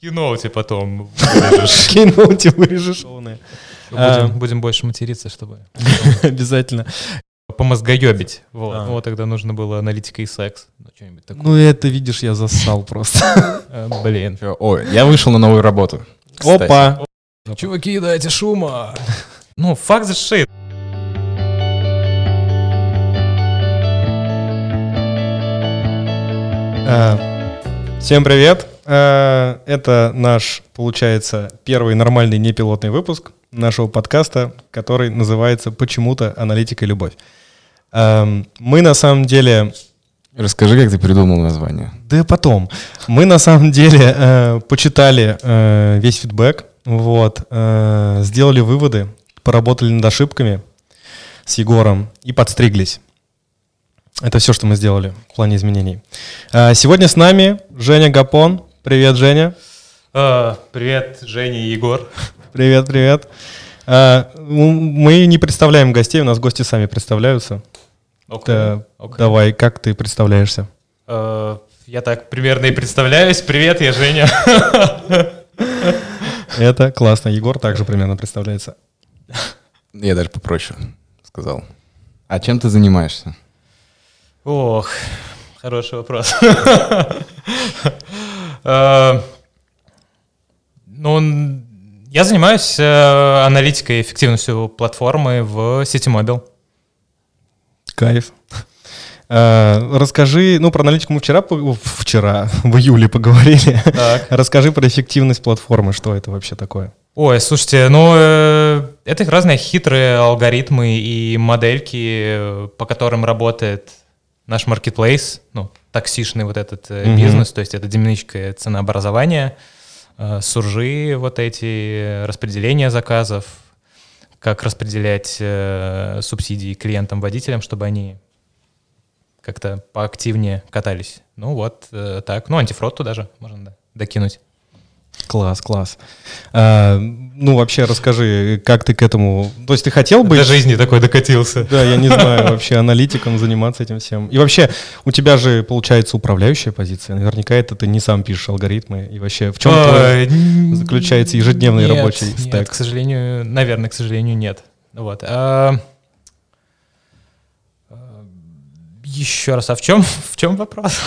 Киноуте потом вырежешь. Киноуте вырежешь. Шоуные. А. Будем, будем больше материться, чтобы Обязательно. помозгоебить. Вот. А. вот тогда нужно было аналитика и секс. Ну, что-нибудь такое. Ну это, видишь, я зассал просто. Э, блин. Ой, я вышел на новую работу. Опа. Чуваки, дайте шума. Ну, факт за shit. А, Всем привет. А, Это наш, получается, первый нормальный непилотный выпуск нашего подкаста, который называется «Почему-то аналитика и любовь». А, Мы на самом деле Расскажи, как ты придумал название. Да потом. Мы на самом деле э, почитали э, весь фидбэк, вот, э, сделали выводы, поработали над ошибками с Егором и подстриглись. Это все, что мы сделали в плане изменений. Сегодня с нами Женя Гапон. Привет, Женя. А, Привет, Женя и Егор. Привет, привет. А, м- мы не представляем гостей, у нас гости сами представляются. Да, окей. Давай, как ты представляешься? Э, Я так примерно и представляюсь. Привет, я Женя. Это классно. Егор также примерно представляется. Я даже попроще сказал. А чем ты занимаешься? Ох, хороший вопрос. Э, Ну, я занимаюсь э, аналитикой и эффективностью платформы в сети Mobile. Кайф. А, Расскажи, ну, про аналитику мы вчера, вчера, в июле поговорили. Так. Расскажи про эффективность платформы, что это вообще такое? Ой, слушайте, ну, э, это их разные хитрые алгоритмы и модельки, э, по которым работает наш маркетплейс, ну, таксишный вот этот Мгм. бизнес, то есть это динамическое ценообразование, э, суржи вот эти, распределение заказов, как распределять э, субсидии клиентам-водителям, чтобы они как-то поактивнее катались. Ну вот э, так. Ну, антифрод туда же можно да, докинуть. Класс, класс. А, Ну, вообще расскажи, как ты к этому... То есть ты хотел бы... До жизни такой докатился. Да, я не знаю, вообще аналитиком заниматься этим всем. И вообще, у тебя же, получается, управляющая позиция. Наверняка это ты не сам пишешь алгоритмы. И вообще, в чем твой н- заключается ежедневный нет, рабочий нет, стек? к сожалению, наверное, к сожалению, нет. Вот. а, а, еще раз, а в чем, в чем вопрос?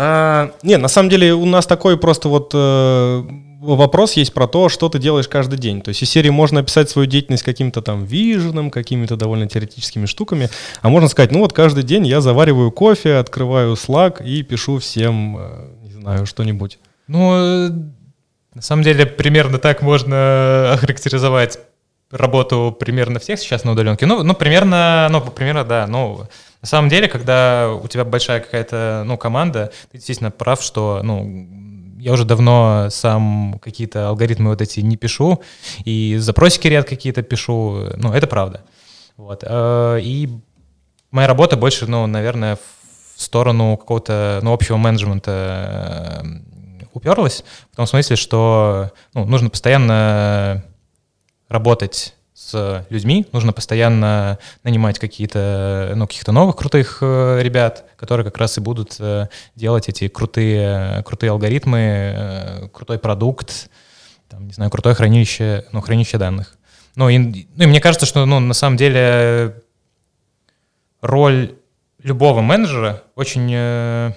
А, не, на самом деле у нас такой просто вот э, вопрос есть про то, что ты делаешь каждый день. То есть из серии можно описать свою деятельность каким-то там виженом, какими-то довольно теоретическими штуками, а можно сказать, ну вот каждый день я завариваю кофе, открываю Slack и пишу всем, э, не знаю, что-нибудь. Ну, э, на самом деле, примерно так можно охарактеризовать работу примерно всех сейчас на удаленке. Ну, ну примерно, ну, примерно, да. Ну, на самом деле, когда у тебя большая какая-то, ну, команда, ты действительно прав, что, ну, я уже давно сам какие-то алгоритмы вот эти не пишу, и запросики ряд какие-то пишу, ну, это правда. Вот. э, И моя работа больше, ну, наверное, в сторону какого-то, ну, общего менеджмента э, уперлась, в том смысле, что ну, нужно постоянно работать с людьми, нужно постоянно нанимать какие-то, ну, каких-то новых крутых э, ребят, которые как раз и будут э, делать эти крутые, крутые алгоритмы, э, крутой продукт, там, не знаю, крутое хранилище, ну, хранилище данных. Ну и, ну, и мне кажется, что, ну, на самом деле роль любого менеджера очень,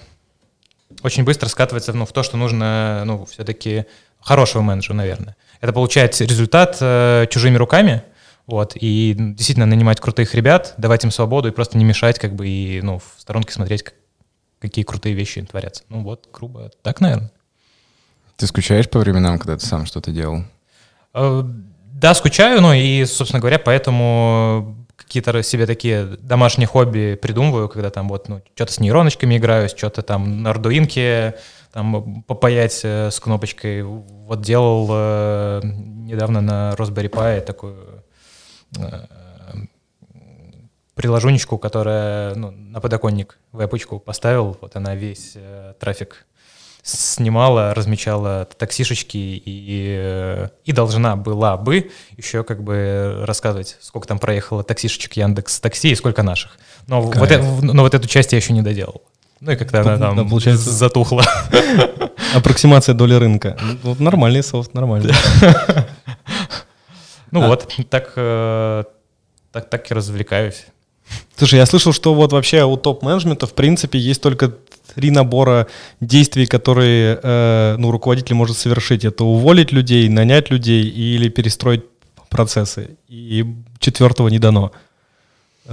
очень быстро скатывается ну, в то, что нужно ну, все-таки хорошего менеджера, наверное. Это получать результат э, чужими руками, вот, и действительно нанимать крутых ребят, давать им свободу и просто не мешать, как бы, и ну, в сторонке смотреть, как- какие крутые вещи творятся. Ну вот, грубо так, наверное. Ты скучаешь по временам, когда ты сам что-то делал? Э, Да, скучаю, ну и, собственно говоря, поэтому какие-то себе такие домашние хобби придумываю, когда там вот, ну, что-то с нейроночками играю, что-то там на ардуинке, там попаять э, с кнопочкой. Вот делал э, недавно на Raspberry Pi такую э, приложунечку, которая ну, на подоконник веб-очку поставил, вот она весь э, трафик снимала, размечала таксишечки и, э, и должна была бы еще как бы рассказывать, сколько там проехало таксишечек Яндекс Такси и сколько наших. Но вот, э- но вот эту часть я еще не доделал. Ну и как-то она Да, там получается- затухла. Аппроксимация доли рынка. Ну, нормальный софт, нормально. Ну А. вот, так, э, так, так и развлекаюсь. Слушай, я слышал, что вот вообще у топ-менеджмента в принципе есть только три набора действий, которые э, ну, руководитель может совершить. Это уволить людей, нанять людей или перестроить процессы. И четвертого не дано.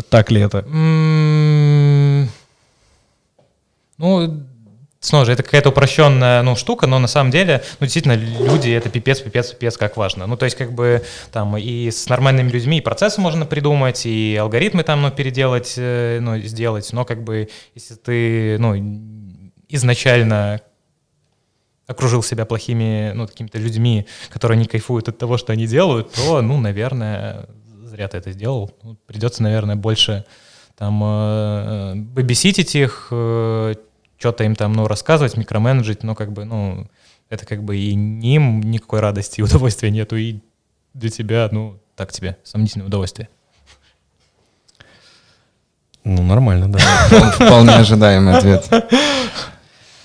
Так ли это? Ну, снова же, это какая-то упрощенная ну, штука, но на самом деле, ну, действительно, люди — это пипец, пипец, пипец, как важно. Ну, то есть, как бы, там, и с нормальными людьми и процессы можно придумать, и алгоритмы там, ну, переделать, э, ну, сделать, но, как бы, если ты, ну, изначально окружил себя плохими, ну, какими-то людьми, которые не кайфуют от того, что они делают, то, ну, наверное, зря ты это сделал. Ну, придется, наверное, больше там э, бэбиситить их, что-то им там, ну, рассказывать, микроменеджить, но как бы, ну, это как бы и им никакой радости и удовольствия нету, и для тебя, ну, так тебе, сомнительное удовольствие. Ну, нормально, да. Впол- Вполне ожидаемый ответ.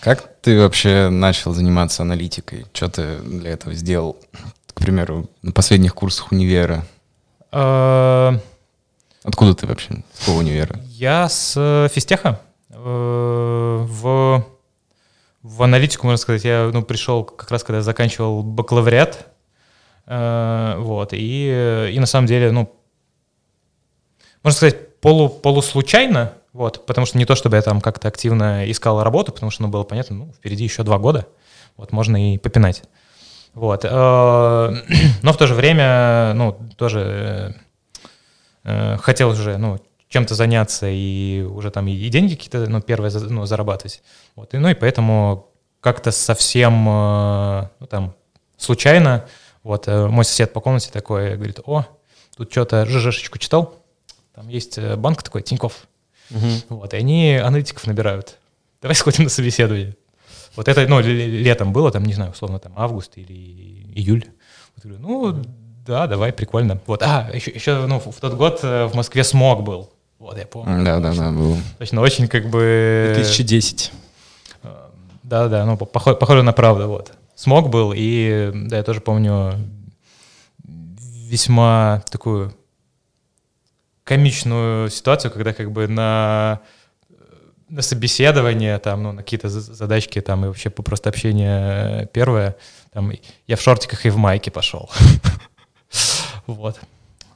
Как ты вообще начал заниматься аналитикой? Что ты для этого сделал? К примеру, на последних курсах универа. Э, Откуда ты вообще? С какого универа? Я с э, физтеха в, в аналитику, можно сказать, я ну, пришел как раз, когда заканчивал бакалавриат. Э, Вот, и, э, и на самом деле, ну, можно сказать, полу, полуслучайно, вот, потому что не то, чтобы я там как-то активно искал работу, потому что, ну, было понятно, ну, впереди еще два года, вот, можно и попинать. Вот, э, но в то же время, ну, тоже э, хотел уже, ну, чем-то заняться и уже там и деньги какие-то, ну, первые, за- ну, зарабатывать. Вот, и, ну, и поэтому как-то совсем, э, ну, там, случайно, вот, э, мой сосед по комнате такой говорит, о, тут что-то ЖЖшечку читал, там есть э, банк такой, Тиньков, вот, и они аналитиков набирают. Давай сходим на собеседование. Вот это, ну, летом было, там, не знаю, условно, там, август или июль. Вот, говорю, ну, да, давай, прикольно. Вот, а, еще, еще ну, в тот год в Москве смог был. Вот, я помню. Да, да, да, был. Точно, очень как бы... 2010. Да, да, ну, похоже, похоже на правду, вот. Смог был, и, да, я тоже помню весьма такую комичную ситуацию, когда как бы на, на собеседование, там, ну, на какие-то за- задачки, там, и вообще по- просто общение первое, там, я в шортиках и в майке пошел. Вот.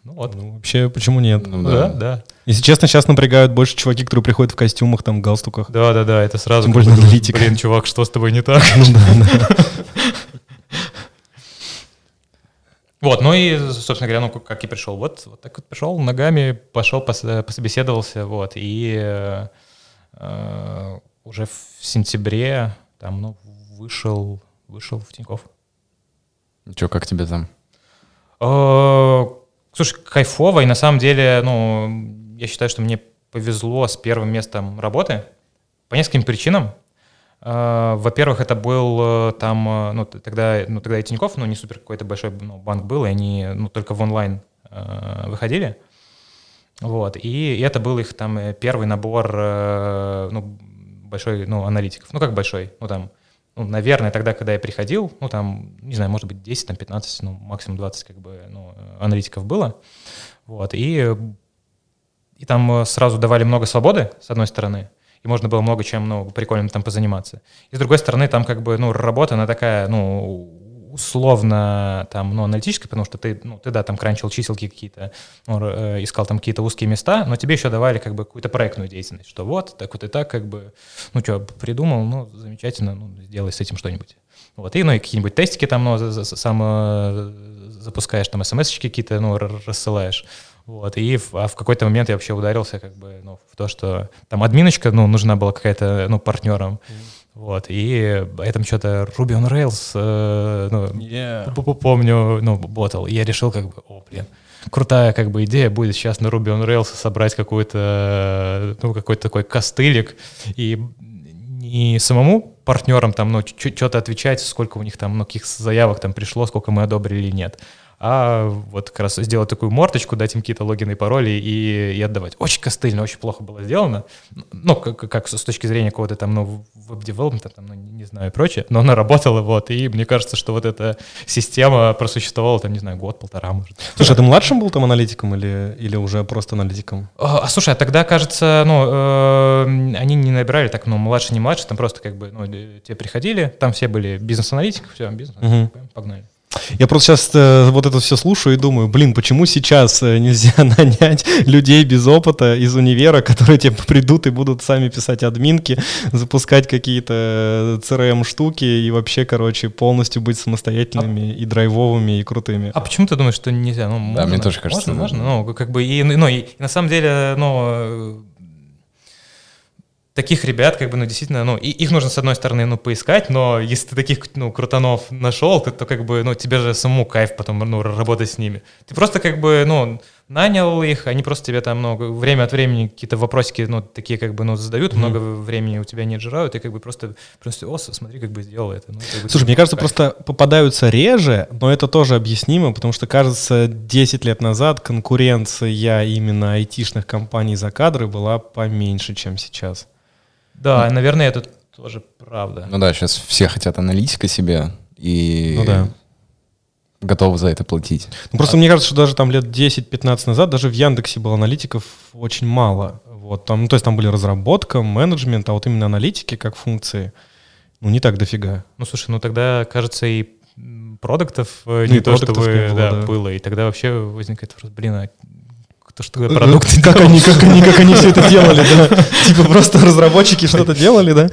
Ну вот. Ну, вообще, почему нет? Ну Да, да. да. Если честно, сейчас напрягают больше чуваки, которые приходят в костюмах, там, галстуках. Да, да, да, это сразу. Тем как более бы, аналитика. Блин, чувак, что с тобой не так? Ну да, да. Вот, ну и, собственно говоря, ну как- и пришел. Вот, вот так вот пришел, ногами пошел, пос- пособеседовался, вот, и э, э, уже в сентябре там, ну, вышел, вышел в Тинькофф. Че, как тебе там? Слушай, кайфово, и на самом деле, ну, я считаю, что мне повезло с первым местом работы по нескольким причинам. Э, Во-первых, это был э, там, э, ну, тогда, ну, тогда и Тинькофф, ну, не супер какой-то большой ну, банк был, и они, ну, только в онлайн э, выходили. Вот, и это был их там первый набор, э, ну, большой, ну, аналитиков. Ну, как большой, ну, там, ну, наверное, тогда, когда я приходил, ну, там, не знаю, может быть, 10, там, 15, ну, максимум 20, как бы, ну, аналитиков было. Вот, и, и там э, сразу давали много свободы, с одной стороны, и можно было много чем, ну, прикольным там позаниматься. И с другой стороны, там, как бы, ну, работа, она такая, ну, условно, там, ну, аналитическая, потому что ты, ну, ты, да, там, кранчил чиселки какие-то, ну, э, искал там какие-то узкие места, но тебе еще давали, как бы, какую-то проектную деятельность, что вот, так вот и так, как бы, ну, что, придумал, ну, замечательно, ну, сделай с этим что-нибудь. Вот, и, ну, и какие-нибудь тестики там, ну, за- за- сам э, запускаешь, там, смс-очки какие-то, ну, рассылаешь. Вот, и в, а в какой-то момент я вообще ударился, как бы, ну, в то, что там админочка, ну, нужна была какая-то, ну, партнером. Вот, и я там что-то Ruby on Rails, э, ну, п- помню, ну, ботал. И я решил, как бы, о, блин, крутая, как бы, идея будет сейчас на Ruby on Rails собрать какой-то, ну, какой-то такой костылик и не самому партнерам там, ну, что-то отвечать, сколько у них там, ну, каких заявок там пришло, сколько мы одобрили или нет, а вот как раз сделать такую морточку, дать им какие-то логины и пароли и, и отдавать. Очень костыльно, очень плохо было сделано. Ну, как, как с точки зрения какого-то там, ну, веб-девелопмента, там, ну, не знаю, и прочее, но она работала, вот, и мне кажется, что вот эта система просуществовала, там, не знаю, год-полтора, может. Слушай, а ты младшим был там аналитиком или, или уже просто аналитиком? А, а слушай, а тогда, кажется, ну, э, они не набирали так, ну, младше, не младше, там просто как бы, ну, те приходили, там все были бизнес-аналитики, все, бизнес, угу. погнали. Я просто сейчас э, вот это все слушаю и думаю, блин, почему сейчас э, нельзя нанять людей без опыта из универа, которые тебе придут и будут сами писать админки, запускать какие-то CRM-штуки э, и вообще, короче, полностью быть самостоятельными а... и драйвовыми и крутыми. А почему ты думаешь, что нельзя? Ну, можно, да, мне тоже кажется. Можно, можно. Ну, как бы, и, ну, и, и на самом деле, ну, таких ребят, как бы, ну, действительно, ну, и, их нужно, с одной стороны, ну, поискать, но если ты таких, ну, крутанов нашел, то, то как бы, ну, тебе же самому кайф потом, ну, работать с ними. Ты просто, как бы, ну, нанял их, они просто тебе там, ну, время от времени какие-то вопросики, ну, такие, как бы, ну, задают, mm-hmm. много времени у тебя не отжирают, и как бы просто, просто, о, смотри, как бы сделал это. Ну, как бы, Слушай, мне кажется, кайф. просто попадаются реже, но это тоже объяснимо, потому что, кажется, 10 лет назад конкуренция именно айтишных компаний за кадры была поменьше, чем сейчас. Да, наверное, это тоже правда. Ну да, сейчас все хотят аналитика себе и ну, да. готовы за это платить. Ну, просто а... мне кажется, что даже там лет 10-15 назад даже в Яндексе было аналитиков очень мало. Вот, там, ну, то есть там были разработка, менеджмент, а вот именно аналитики как функции, ну, не так дофига. Ну, слушай, ну тогда, кажется, и продуктов э, ну, не то, чтобы было, да, да. было. И тогда вообще возникает вопрос, блин, а то, что такое продукты. Как они, как они, как они все это делали, да? Типа просто разработчики что-то делали, да?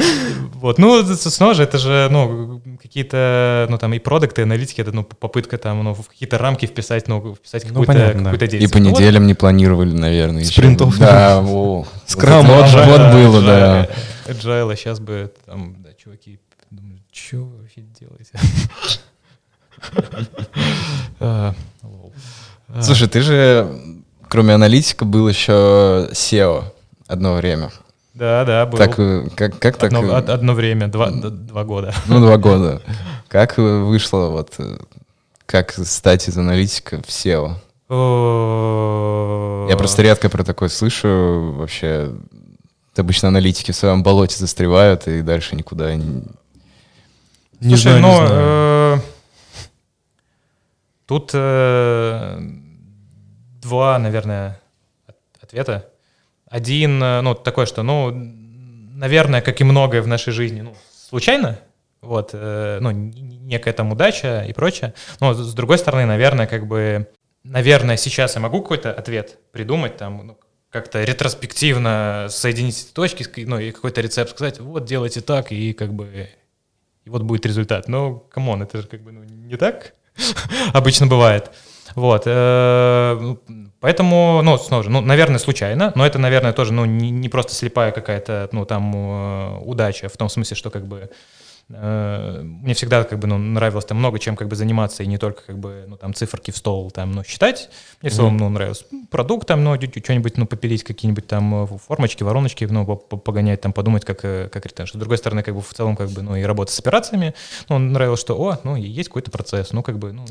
Вот, ну, снова же, это же, ну, какие-то, ну, там, и продукты, и аналитики, это, ну, попытка там, ну, в какие-то рамки вписать, ну, вписать ну, какую-то, ну, какую-то действие. И по неделям ну, не планировали, наверное, Спринтов. Да, о. Скрам. Вот, вот было, да. Agile, а сейчас бы, там, да, чуваки, думаю, что вы вообще делаете? А, Слушай, ты же Кроме аналитика был еще SEO одно время. Да, да, был. Так, э, как, как одно, так? Э, одно время, два, два года. Ну, два года. Как вышло, вот, э, как стать из аналитика в SEO? Я просто редко про такое слышу. Вообще, обычно аналитики в своем болоте застревают и дальше никуда не... Не Слушай, знаю, но не знаю. Э, тут э, два, наверное, ответа. Один, э, ну, такой, что, ну, наверное, как и многое в нашей жизни, ну, случайно, вот, э, ну, некая там удача и прочее. Но с другой стороны, наверное, как бы, наверное, сейчас я могу какой-то ответ придумать, там, ну, как-то ретроспективно соединить эти точки, ну, и какой-то рецепт сказать, вот, делайте так, и как бы, и вот будет результат. Ну, come on, это же как бы, ну, не так обычно бывает. Вот. Э, ну, поэтому, ну, снова же, ну, наверное, случайно, но это, наверное, тоже, ну, не, не просто слепая какая-то, ну, там, э, удача, в том смысле, что, как бы, э, мне всегда как бы ну, нравилось там много чем как бы заниматься и не только как бы ну там циферки в стол там ну считать мне в целом ну нравилось продукт там ну что-нибудь ну попилить какие-нибудь там формочки вороночки ну погонять там подумать как как ретенш с другой стороны как бы в целом как бы ну и работа с операциями ну нравилось что о ну есть какой-то процесс ну как бы ну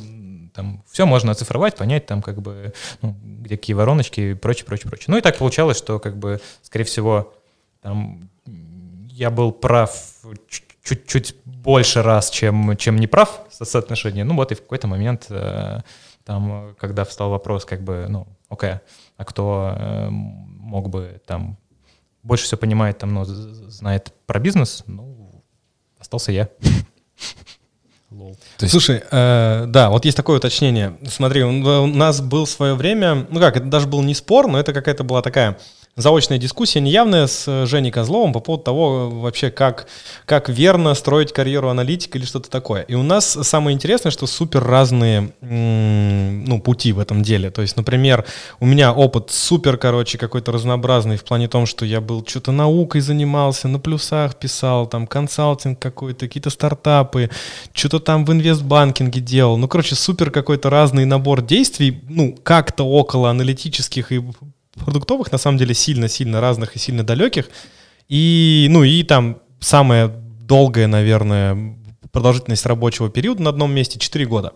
там все можно оцифровать, понять там как бы, ну, где какие вороночки и прочее, прочее, прочее. Ну и так получалось, что как бы, скорее всего, там я был прав чуть-чуть больше раз, чем, чем не прав со соотношением. Ну вот и в какой-то момент э, там, когда встал вопрос, как бы, ну, окей, а кто э, мог бы там больше все понимает, там, ну, знает про бизнес, ну, остался я. Лол. есть... Слушай, э, да, вот есть такое уточнение. Смотри, у нас был в свое время, ну как, это даже был не спор, но это какая-то была такая заочная дискуссия неявная с э, Женей Козловым по поводу того вообще, как, как верно строить карьеру аналитика или что-то такое. И у нас самое интересное, что супер разные ну, пути в этом деле. То есть, например, у меня опыт супер, короче, какой-то разнообразный в плане том, что я был что-то наукой занимался, на плюсах писал, там консалтинг какой-то, какие-то стартапы, что-то там в инвестбанкинге делал. Ну, короче, супер какой-то разный набор действий, ну, как-то около аналитических и продуктовых, на самом деле, сильно-сильно разных и сильно далеких. И, ну, и там самая долгая, наверное, продолжительность рабочего периода на одном месте 4 года.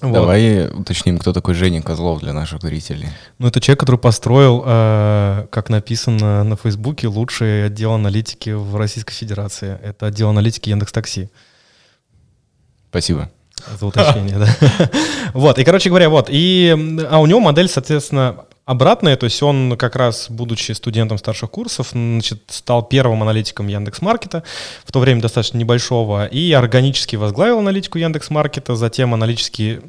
Вот. Давай уточним, кто такой Женя Козлов для наших зрителей. Ну, это человек, который построил, э, как написано на Фейсбуке, лучший отдел аналитики в Российской Федерации. Это отдел аналитики Яндекс Такси. Спасибо. За уточнение, да. Вот, и, короче говоря, вот, и, а у него модель, соответственно, обратная, то есть он как раз, будучи студентом старших курсов, значит, стал первым аналитиком Яндекс.Маркета, в то время достаточно небольшого, и органически возглавил аналитику Яндекс.Маркета, затем органически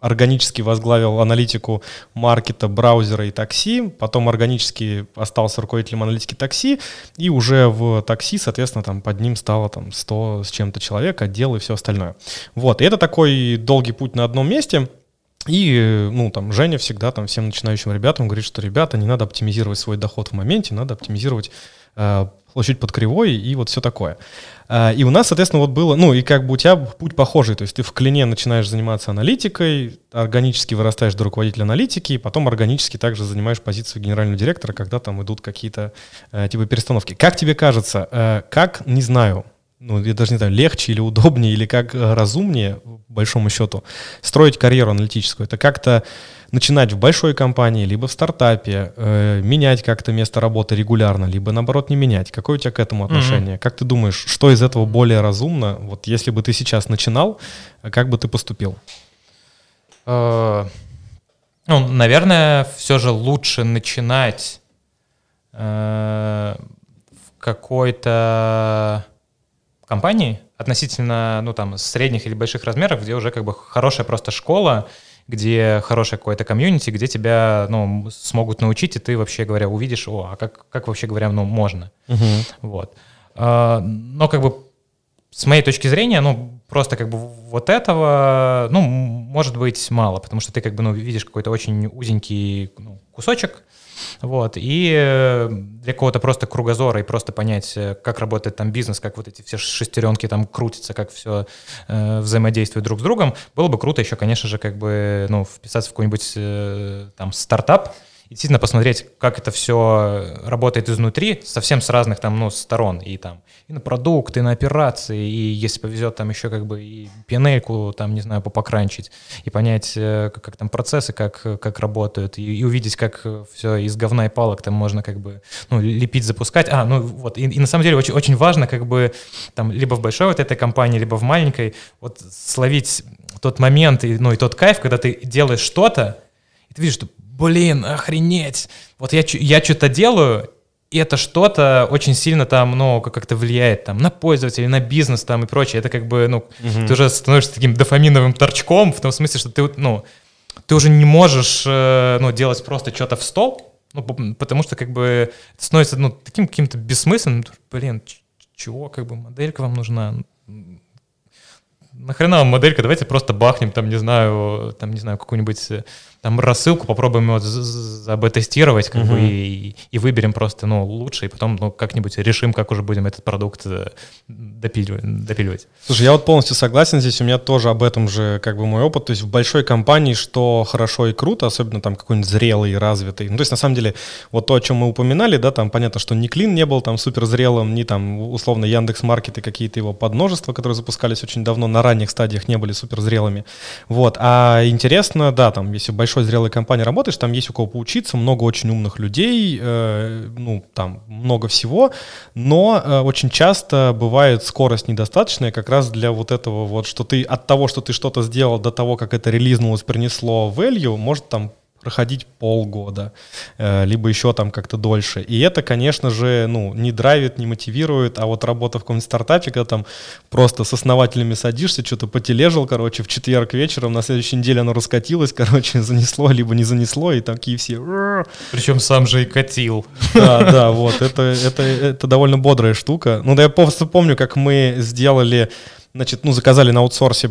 органически возглавил аналитику маркета, браузера и такси, потом органически остался руководителем аналитики такси, и уже в такси, соответственно, там под ним стало там 100 с чем-то человек, отдел и все остальное. Вот, и это такой долгий путь на одном месте, и, э, ну, там, Женя всегда там всем начинающим ребятам говорит, что, ребята, не надо оптимизировать свой доход в моменте, надо оптимизировать э, площадь под кривой и вот все такое. А, И у нас, соответственно, вот было, ну и как бы у тебя путь похожий, то есть ты в клине начинаешь заниматься аналитикой, органически вырастаешь до руководителя аналитики, и потом органически также занимаешь позицию генерального директора, когда там идут какие-то э, типа перестановки. Как тебе кажется, э, как, не знаю, ну, я даже не знаю, легче или удобнее, или как э, разумнее, по большому счету, строить карьеру аналитическую? Это как-то начинать в большой компании, либо в стартапе, э, менять как-то место работы регулярно, либо наоборот не менять. Какое у тебя к этому отношение? Как ты думаешь, что из этого более разумно? Вот если бы ты сейчас начинал, как бы ты поступил? Э, Ну, наверное, все же лучше начинать э, в какой-то компании относительно, ну, там, средних или больших размеров, где уже как бы хорошая просто школа, где хорошее какое-то комьюнити, где тебя, ну, смогут научить, и ты, вообще говоря, увидишь, о, а как, как вообще говоря, ну, можно. Вот. А, Но как бы с моей точки зрения, ну, просто как бы вот этого, ну, может быть мало, потому что ты как бы, ну, видишь какой-то очень узенький ну, кусочек, вот, и э, для кого-то просто кругозора и просто понять, э, как работает там бизнес, как вот эти все шестеренки там крутятся, как все э, взаимодействует друг с другом, было бы круто еще, конечно же, как бы, ну, вписаться в какой-нибудь э, там стартап, действительно посмотреть, как это все работает изнутри, совсем с разных там, ну, сторон, и там, и на продукт, и на операции, и если повезет, там еще как бы и пенельку, там, не знаю, попокранчить, и понять, э, как, как там процессы, как, как работают, и, и увидеть, как все из говна и палок там можно как бы, ну, лепить, запускать. А, ну, вот, и, и на самом деле очень, очень важно как бы там либо в большой вот этой компании, либо в маленькой, вот словить тот момент, и, ну, и тот кайф, когда ты делаешь что-то, и ты видишь, что, блин, охренеть, вот я, я что-то делаю, и это что-то очень сильно там, ну, как- как-то влияет там на пользователей, на бизнес там и прочее. Это как бы, ну, ты уже становишься таким дофаминовым торчком, в том смысле, что ты, ну, ты уже не можешь, э, ну, делать просто что-то в стол, ну, потому что, как бы, становится, ну, таким каким-то бессмысленным. Блин, чего, как бы, моделька вам нужна? Нахрена вам моделька? Давайте просто бахнем, там, не знаю, там, не знаю, какую-нибудь э, там рассылку, попробуем его заб-тестировать, как бы, и, и выберем просто, ну, лучше, и потом, ну, как-нибудь решим, как уже будем этот продукт э, допиливать. допиливать. Слушай, я вот полностью согласен здесь, у меня тоже об этом же как бы мой опыт, то есть в большой компании, что хорошо и круто, особенно там какой-нибудь зрелый, развитый, ну то есть на самом деле вот то, о чем мы упоминали, да, там понятно, что ни Клин не был там супер зрелым, ни там условно Яндекс Маркет и какие-то его подмножества, которые запускались очень давно, на ранних стадиях не были супер зрелыми, вот, а интересно, да, там, если в большой зрелой компании работаешь, там есть у кого поучиться, много очень умных людей, э, ну, там много всего, но э, очень часто бывает скорость недостаточная как раз для вот этого вот, что ты от того, что ты что-то сделал до того, как это релизнулось, принесло value, может там проходить полгода, э, либо еще там как-то дольше. И это, конечно же, ну, не драйвит, не мотивирует, а вот работа в каком-нибудь стартапе, когда там просто с основателями садишься, что-то потележил, короче, в четверг вечером, на следующей неделе оно раскатилось, короче, занесло, либо не занесло, и такие все... Причем сам же и катил. Да, да, вот, это, это, это довольно бодрая штука. Ну, да я просто помню, как мы сделали, значит, ну, заказали на аутсорсе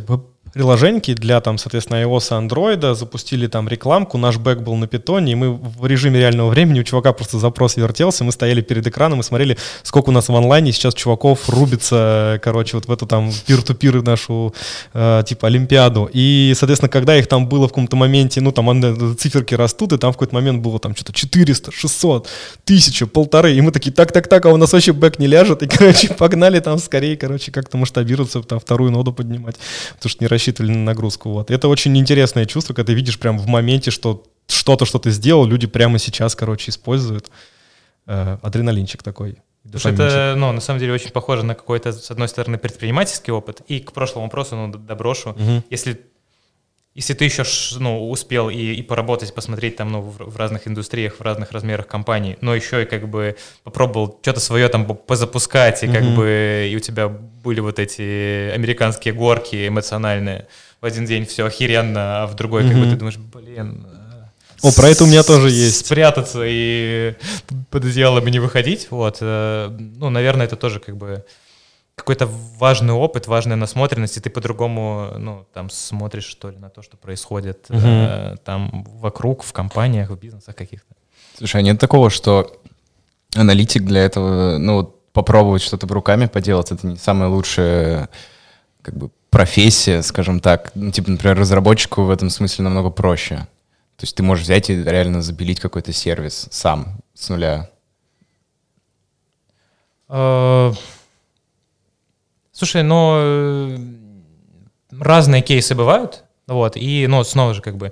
приложеньки для там, соответственно, iOS и Android, запустили там рекламку, наш бэк был на питоне, и мы в режиме реального времени, у чувака просто запрос вертелся, мы стояли перед экраном и смотрели, сколько у нас в онлайне сейчас чуваков рубится, короче, вот в эту там пир-ту-пир нашу, э, типа, Олимпиаду. И, соответственно, когда их там было в каком-то моменте, ну, там циферки растут, и там в какой-то момент было там что-то 400, 600, 1000, полторы, и мы такие, так-так-так, а у нас вообще бэк не ляжет, и, короче, погнали там скорее, короче, как-то масштабироваться, там вторую ноду поднимать, потому что не рассчитывали на нагрузку. Вот. Это очень интересное чувство, когда ты видишь прям в моменте, что что-то, что ты сделал, люди прямо сейчас, короче, используют. Э, адреналинчик такой. Слушай, это, ну, на самом деле очень похоже на какой-то, с одной стороны, предпринимательский опыт. И к прошлому вопросу, ну, доброшу. Угу. Если если ты еще ну, успел и, и поработать, посмотреть там ну, в, в разных индустриях, в разных размерах компаний, но еще и как бы попробовал что-то свое там позапускать, и как mm-hmm. бы и у тебя были вот эти американские горки эмоциональные. В один день все охеренно, а в другой mm-hmm. как бы ты думаешь, блин, о, про это у меня тоже есть. Спрятаться и под одеялом и не выходить. Вот. Э, ну, наверное, это тоже как бы какой-то важный опыт, важная насмотренность, и ты по-другому, ну, там, смотришь, что ли, на то, что происходит угу. э, там вокруг, в компаниях, в бизнесах каких-то. Слушай, а нет такого, что аналитик для этого, ну, попробовать что-то руками поделать, это не самая лучшая, как бы, профессия, скажем так. Ну, типа, например, разработчику в этом смысле намного проще. То есть ты можешь взять и реально запилить какой-то сервис сам, с нуля. Uh... Слушай, ну, э, разные кейсы бывают, вот, и, ну, снова же, как бы,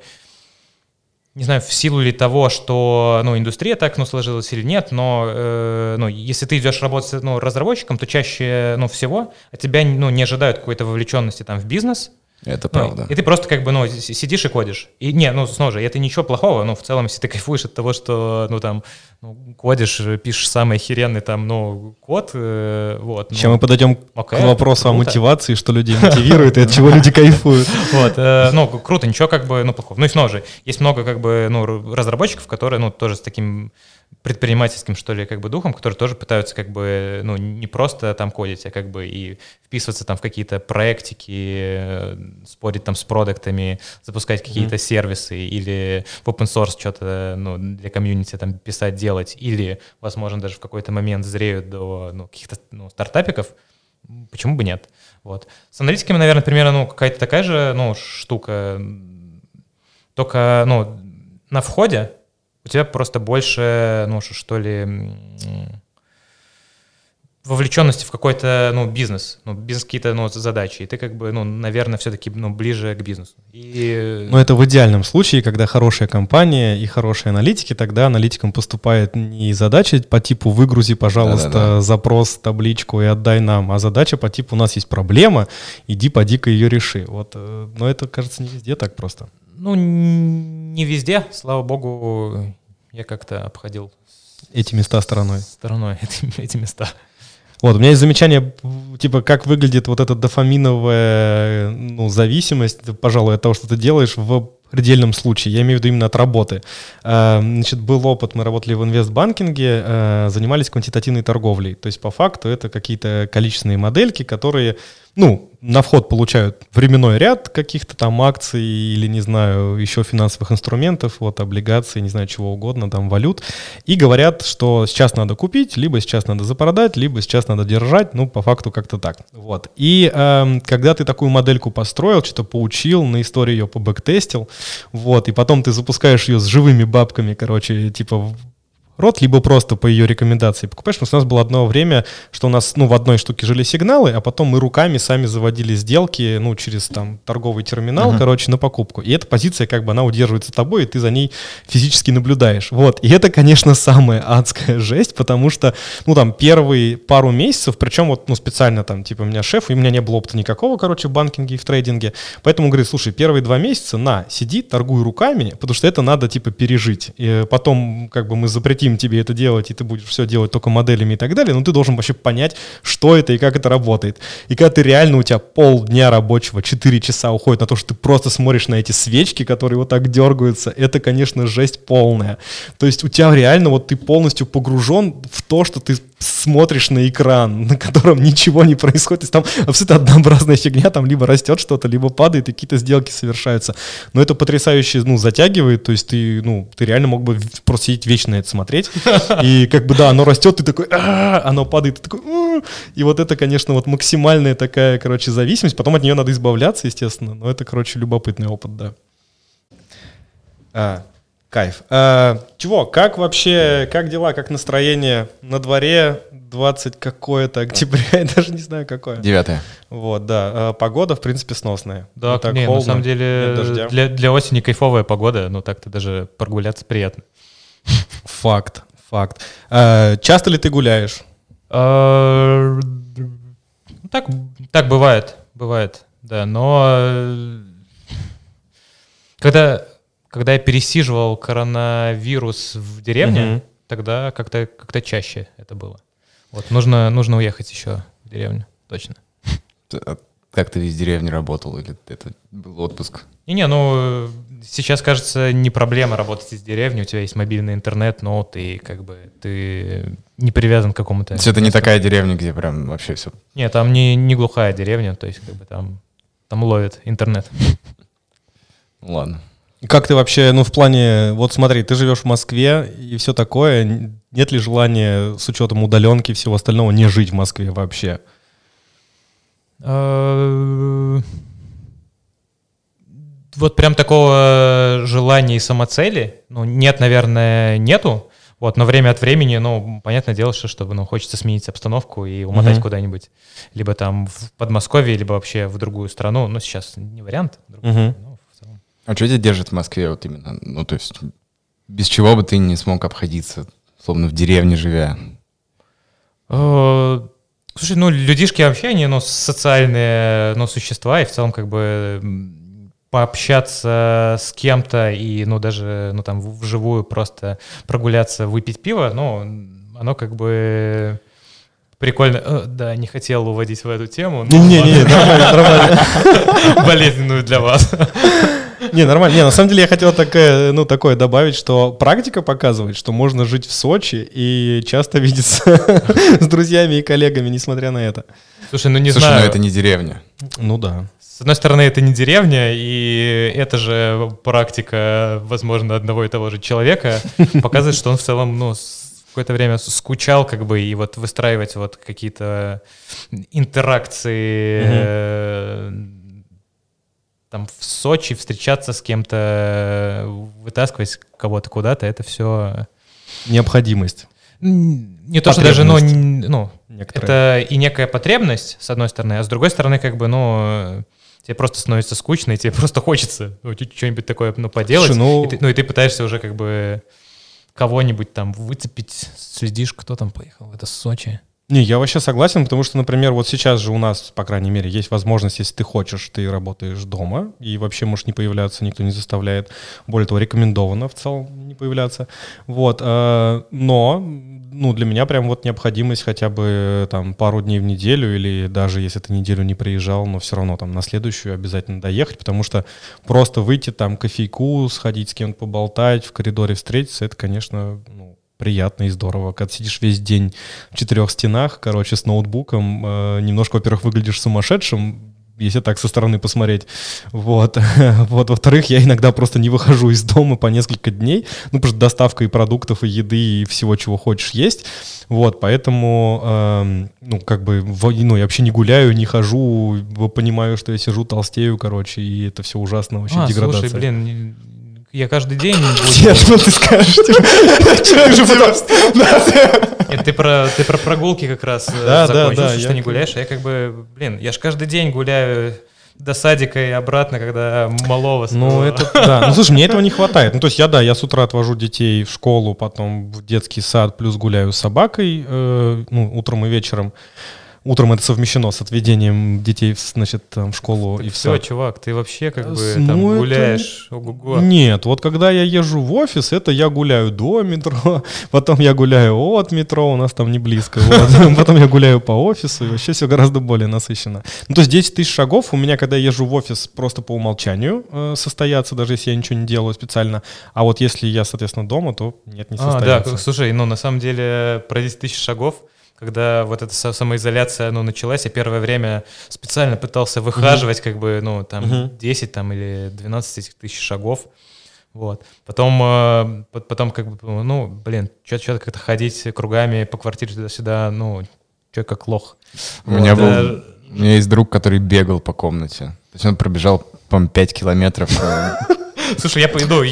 не знаю, в силу ли того, что, ну, индустрия так, ну, сложилась или нет, но, э, ну, если ты идешь работать, ну, разработчиком, то чаще, ну, всего от тебя, ну, не ожидают какой-то вовлеченности там в бизнес, это ну, правда. И ты просто как бы, ну, сидишь и кодишь. И не, ну, снова же, это ничего плохого, но в целом, если ты кайфуешь от того, что, ну, там, ну, кодишь, пишешь самый охеренный там, ну, код, э, вот. Сейчас ну, мы подойдем okay, к вопросу круто. о мотивации, что людей мотивирует и от чего люди кайфуют. Вот, э, ну, круто, ничего как бы, ну, плохого. Ну, и снова же, есть много как бы, ну, разработчиков, которые, ну, тоже с таким предпринимательским, что ли, как бы духом, которые тоже пытаются как бы, ну, не просто там кодить, а как бы и вписываться там в какие-то проектики, э, спорить там с продуктами, запускать какие-то mm-hmm. сервисы или в open source что-то, ну, для комьюнити там писать, делать, или, возможно, даже в какой-то момент зреют до, ну, каких-то, ну, стартапиков, почему бы нет? Вот. С аналитиками, наверное, примерно, ну, какая-то такая же, ну, штука, только, ну, на входе у тебя просто больше, ну, что ли, вовлеченности в какой-то, ну, бизнес, ну, бизнес какие-то, ну, задачи, и ты как бы, ну, наверное, все-таки, ну, ближе к бизнесу. И... Но это в идеальном случае, когда хорошая компания и хорошие аналитики, тогда аналитикам поступает не задача по типу «выгрузи, пожалуйста, Да-да-да. запрос, табличку и отдай нам», а задача по типу «у нас есть проблема, иди поди-ка ее реши». Вот, э, но это, кажется, не везде так просто. Ну, не везде, слава богу, я как-то обходил эти места стороной. Стороной эти, эти места. Вот, у меня есть замечание, типа, как выглядит вот эта дофаминовая ну, зависимость, пожалуй, от того, что ты делаешь в предельном случае, я имею в виду именно от работы. А, значит, был опыт, мы работали в инвестбанкинге, а, занимались квантитативной торговлей. То есть, по факту, это какие-то количественные модельки, которые ну, на вход получают временной ряд каких-то там акций или, не знаю, еще финансовых инструментов, вот, облигаций, не знаю, чего угодно, там, валют, и говорят, что сейчас надо купить, либо сейчас надо запродать, либо сейчас надо держать, ну, по факту как-то так, вот. И э, когда ты такую модельку построил, что-то поучил, на истории ее побэктестил, вот, и потом ты запускаешь ее с живыми бабками, короче, типа рот, либо просто по ее рекомендации покупаешь. Потому что у нас было одно время, что у нас ну, в одной штуке жили сигналы, а потом мы руками сами заводили сделки ну, через там торговый терминал, uh-huh. короче, на покупку. И эта позиция как бы она удерживается тобой, и ты за ней физически наблюдаешь. Вот. И это, конечно, самая адская жесть, потому что, ну, там, первые пару месяцев, причем вот, ну, специально там, типа, у меня шеф, и у меня не было опыта никакого, короче, в банкинге и в трейдинге, поэтому говорит, слушай, первые два месяца, на, сиди, торгуй руками, потому что это надо, типа, пережить. И потом, как бы, мы запретим запретим тебе это делать, и ты будешь все делать только моделями и так далее, но ты должен вообще понять, что это и как это работает. И когда ты реально, у тебя полдня рабочего, 4 часа уходит на то, что ты просто смотришь на эти свечки, которые вот так дергаются, это, конечно, жесть полная. То есть у тебя реально вот ты полностью погружен в то, что ты смотришь на экран, на котором ничего не происходит. То есть там абсолютно однообразная фигня, там либо растет что-то, либо падает, и какие-то сделки совершаются. Но это потрясающе, ну, затягивает, то есть ты, ну, ты реально мог бы просто сидеть вечно это смотреть. И как бы, да, оно растет, ты такой, оно падает, ты такой, и вот это, конечно, вот максимальная такая, короче, зависимость. Потом от нее надо избавляться, естественно, но это, короче, любопытный опыт, да. А, Кайф. А, чего, как вообще, как дела, как настроение на дворе 20 какое-то октября, я даже не знаю какое. Девятое. Вот, да. А, погода, в принципе, сносная. Да, Не так не, на холодно, самом деле для, для осени кайфовая погода, ну так-то даже прогуляться приятно. Факт, факт. А, часто ли ты гуляешь? А, ну, Так, так бывает, бывает, да, но э, когда, когда я пересиживал коронавирус в деревне, тогда как-то как чаще это было. Вот, нужно, нужно уехать еще в деревню, точно. Как ты из деревни работал? Или это был отпуск? Не-не, ну, э, сейчас, кажется, не проблема работать из деревни, у тебя есть мобильный интернет, но ты как бы, ты не привязан к какому-то... То есть это не такая деревня, где прям вообще все... Нет, там не, не глухая деревня, то есть как бы там, там ловит интернет. Ладно. И Как ты вообще, ну, в плане, вот смотри, ты живешь в Москве и все такое, нет ли желания с учетом удаленки и всего остального не жить в Москве вообще? Э, Вот прям такого желания и самоцели, ну, нет, наверное, нету. Вот, но время от времени, ну, понятное дело, что чтобы, ну, хочется сменить обстановку и умотать Мгм. куда-нибудь. Либо там в Подмосковье, либо вообще в другую страну. Ну, сейчас не вариант. другую, Мгм. но в целом. А что тебя держит в Москве вот именно? Ну, то есть без чего бы ты не смог обходиться, словно в деревне живя? Слушай, ну, людишки вообще, они, ну, социальные, ну, существа, и в целом, как бы, пообщаться с кем-то и, ну, даже, ну, там, вживую просто прогуляться, выпить пиво, ну, оно как бы прикольно. Э, Да, не хотел уводить в эту тему. Не-не-не, нормально, нормально. Болезненную для вас. Не, нормально. Не, на самом деле я хотел такое, ну, такое добавить, что практика показывает, что можно жить в Сочи и часто видеться с друзьями и коллегами, несмотря на это. Слушай, ну, не Слушай, знаю. ну это не деревня. Ну да. С одной стороны, это не деревня, и это же практика, возможно, одного и того же человека показывает, что он в целом, ну, какое-то время скучал, как бы, и вот выстраивать вот какие-то интеракции э, там в Сочи, встречаться с кем-то, вытаскивать кого-то куда-то, это все Необходимость не то, что даже, ну, Потребность. н- ну, некоторая. это и некая потребность, с одной стороны, а с другой стороны, как бы, ну, тебе просто становится скучно, и тебе просто хочется ну, что-нибудь такое, ну, поделать. Слушай, ну- и ты, ну, и ты пытаешься уже, как бы, кого-нибудь там выцепить, следишь, кто там поехал в это Сочи. Не, я вообще согласен, потому что, например, вот сейчас же у нас, по крайней мере, есть возможность, если ты хочешь, ты работаешь дома, и вообще можешь не появляться, никто не заставляет. Более того, рекомендовано в целом не появляться. Вот, э, но, ну, для меня прям вот необходимость хотя бы там пару дней в неделю, или даже если ты неделю не приезжал, но все равно там на следующую обязательно доехать, потому что просто выйти там кофейку, сходить с кем-то поболтать, в коридоре встретиться, это, конечно, ну, приятно и здорово. Когда сидишь весь день в четырех стенах, короче, с ноутбуком, э, немножко, во-первых, выглядишь сумасшедшим, если так со стороны посмотреть. Вот. вот. Во-вторых, я иногда просто не выхожу из дома по несколько дней, ну, потому что доставка и продуктов, и еды, и всего, чего хочешь есть. Вот, поэтому, эм, ну, как бы, в- ну, я вообще не гуляю, не хожу, понимаю, что я сижу, толстею, короче, и это все ужасно, вообще а, деградация. слушай, блин, я каждый день... Нет, ну ты скажешь, типа, человек же потом- Нет, ты про, ты про прогулки как раз э, Да, да, закончил, да, что я- не гуляешь, а я как бы, блин, я же каждый день гуляю до садика и обратно, когда малого Ну, своего. это, да. Ну, слушай, мне этого не хватает. Ну, то есть я, да, я с утра отвожу детей в школу, потом в детский сад, плюс гуляю с собакой, э, ну, утром и вечером. Утром это совмещено с отведением детей, значит, там, в школу и в Все, сад. чувак, ты вообще как бы С- там ну, это- гуляешь, ого-го. Нет, вот когда я езжу в офис, это я гуляю до метро, потом я гуляю от метро, у нас там не близко, вот. потом я гуляю по офису, и вообще все гораздо более насыщенно. Ну, то есть 10 тысяч шагов у меня, когда я езжу в офис, просто по умолчанию э, состоятся, даже если я ничего не делаю специально. А вот если я, соответственно, дома, то нет, не А, да, слушай, ну на самом деле про 10 тысяч шагов, когда вот эта са- самоизоляция, ну, началась, я первое время специально пытался выхаживать, как бы, ну, там, Мгм. 10 там, или 12 этих тысяч шагов. Вот. Потом, э, по- потом как бы, ну, блин, что-то как-то ходить кругами по квартире туда-сюда, ну, что как лох. У меня Вот, э, был... У меня есть друг, который бегал по комнате. То есть он пробежал, по-моему, 5 километров. э, Слушай, я пойду,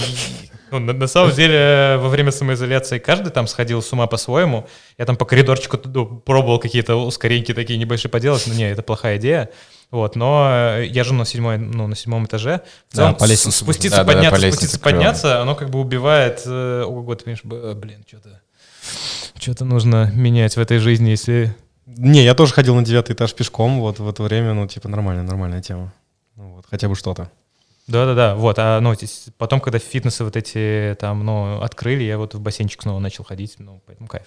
Ну, на, на самом деле, во время самоизоляции каждый там сходил с ума по-своему. Я там по коридорчику ну, пробовал какие-то ускореньки такие небольшие поделать, но не, это плохая идея. Вот, но э, я живу на, седьмой, ну, на седьмом этаже. В Да, целом, по лестнице спуститься, Да, да, да, подняться, по спуститься, подняться, оно как бы убивает... э, Ого, ты понимаешь, б- блин, что-то... Что-то нужно менять в этой жизни, если... Не, я тоже ходил на девятый этаж пешком, вот в это время, ну, типа, нормальная, нормальная тема. Ну, вот, хотя бы что-то. Да-да-да, вот, а ну, потом, когда фитнесы вот эти там, ну, открыли, я вот в бассейнчик снова начал ходить, ну, поэтому кайф.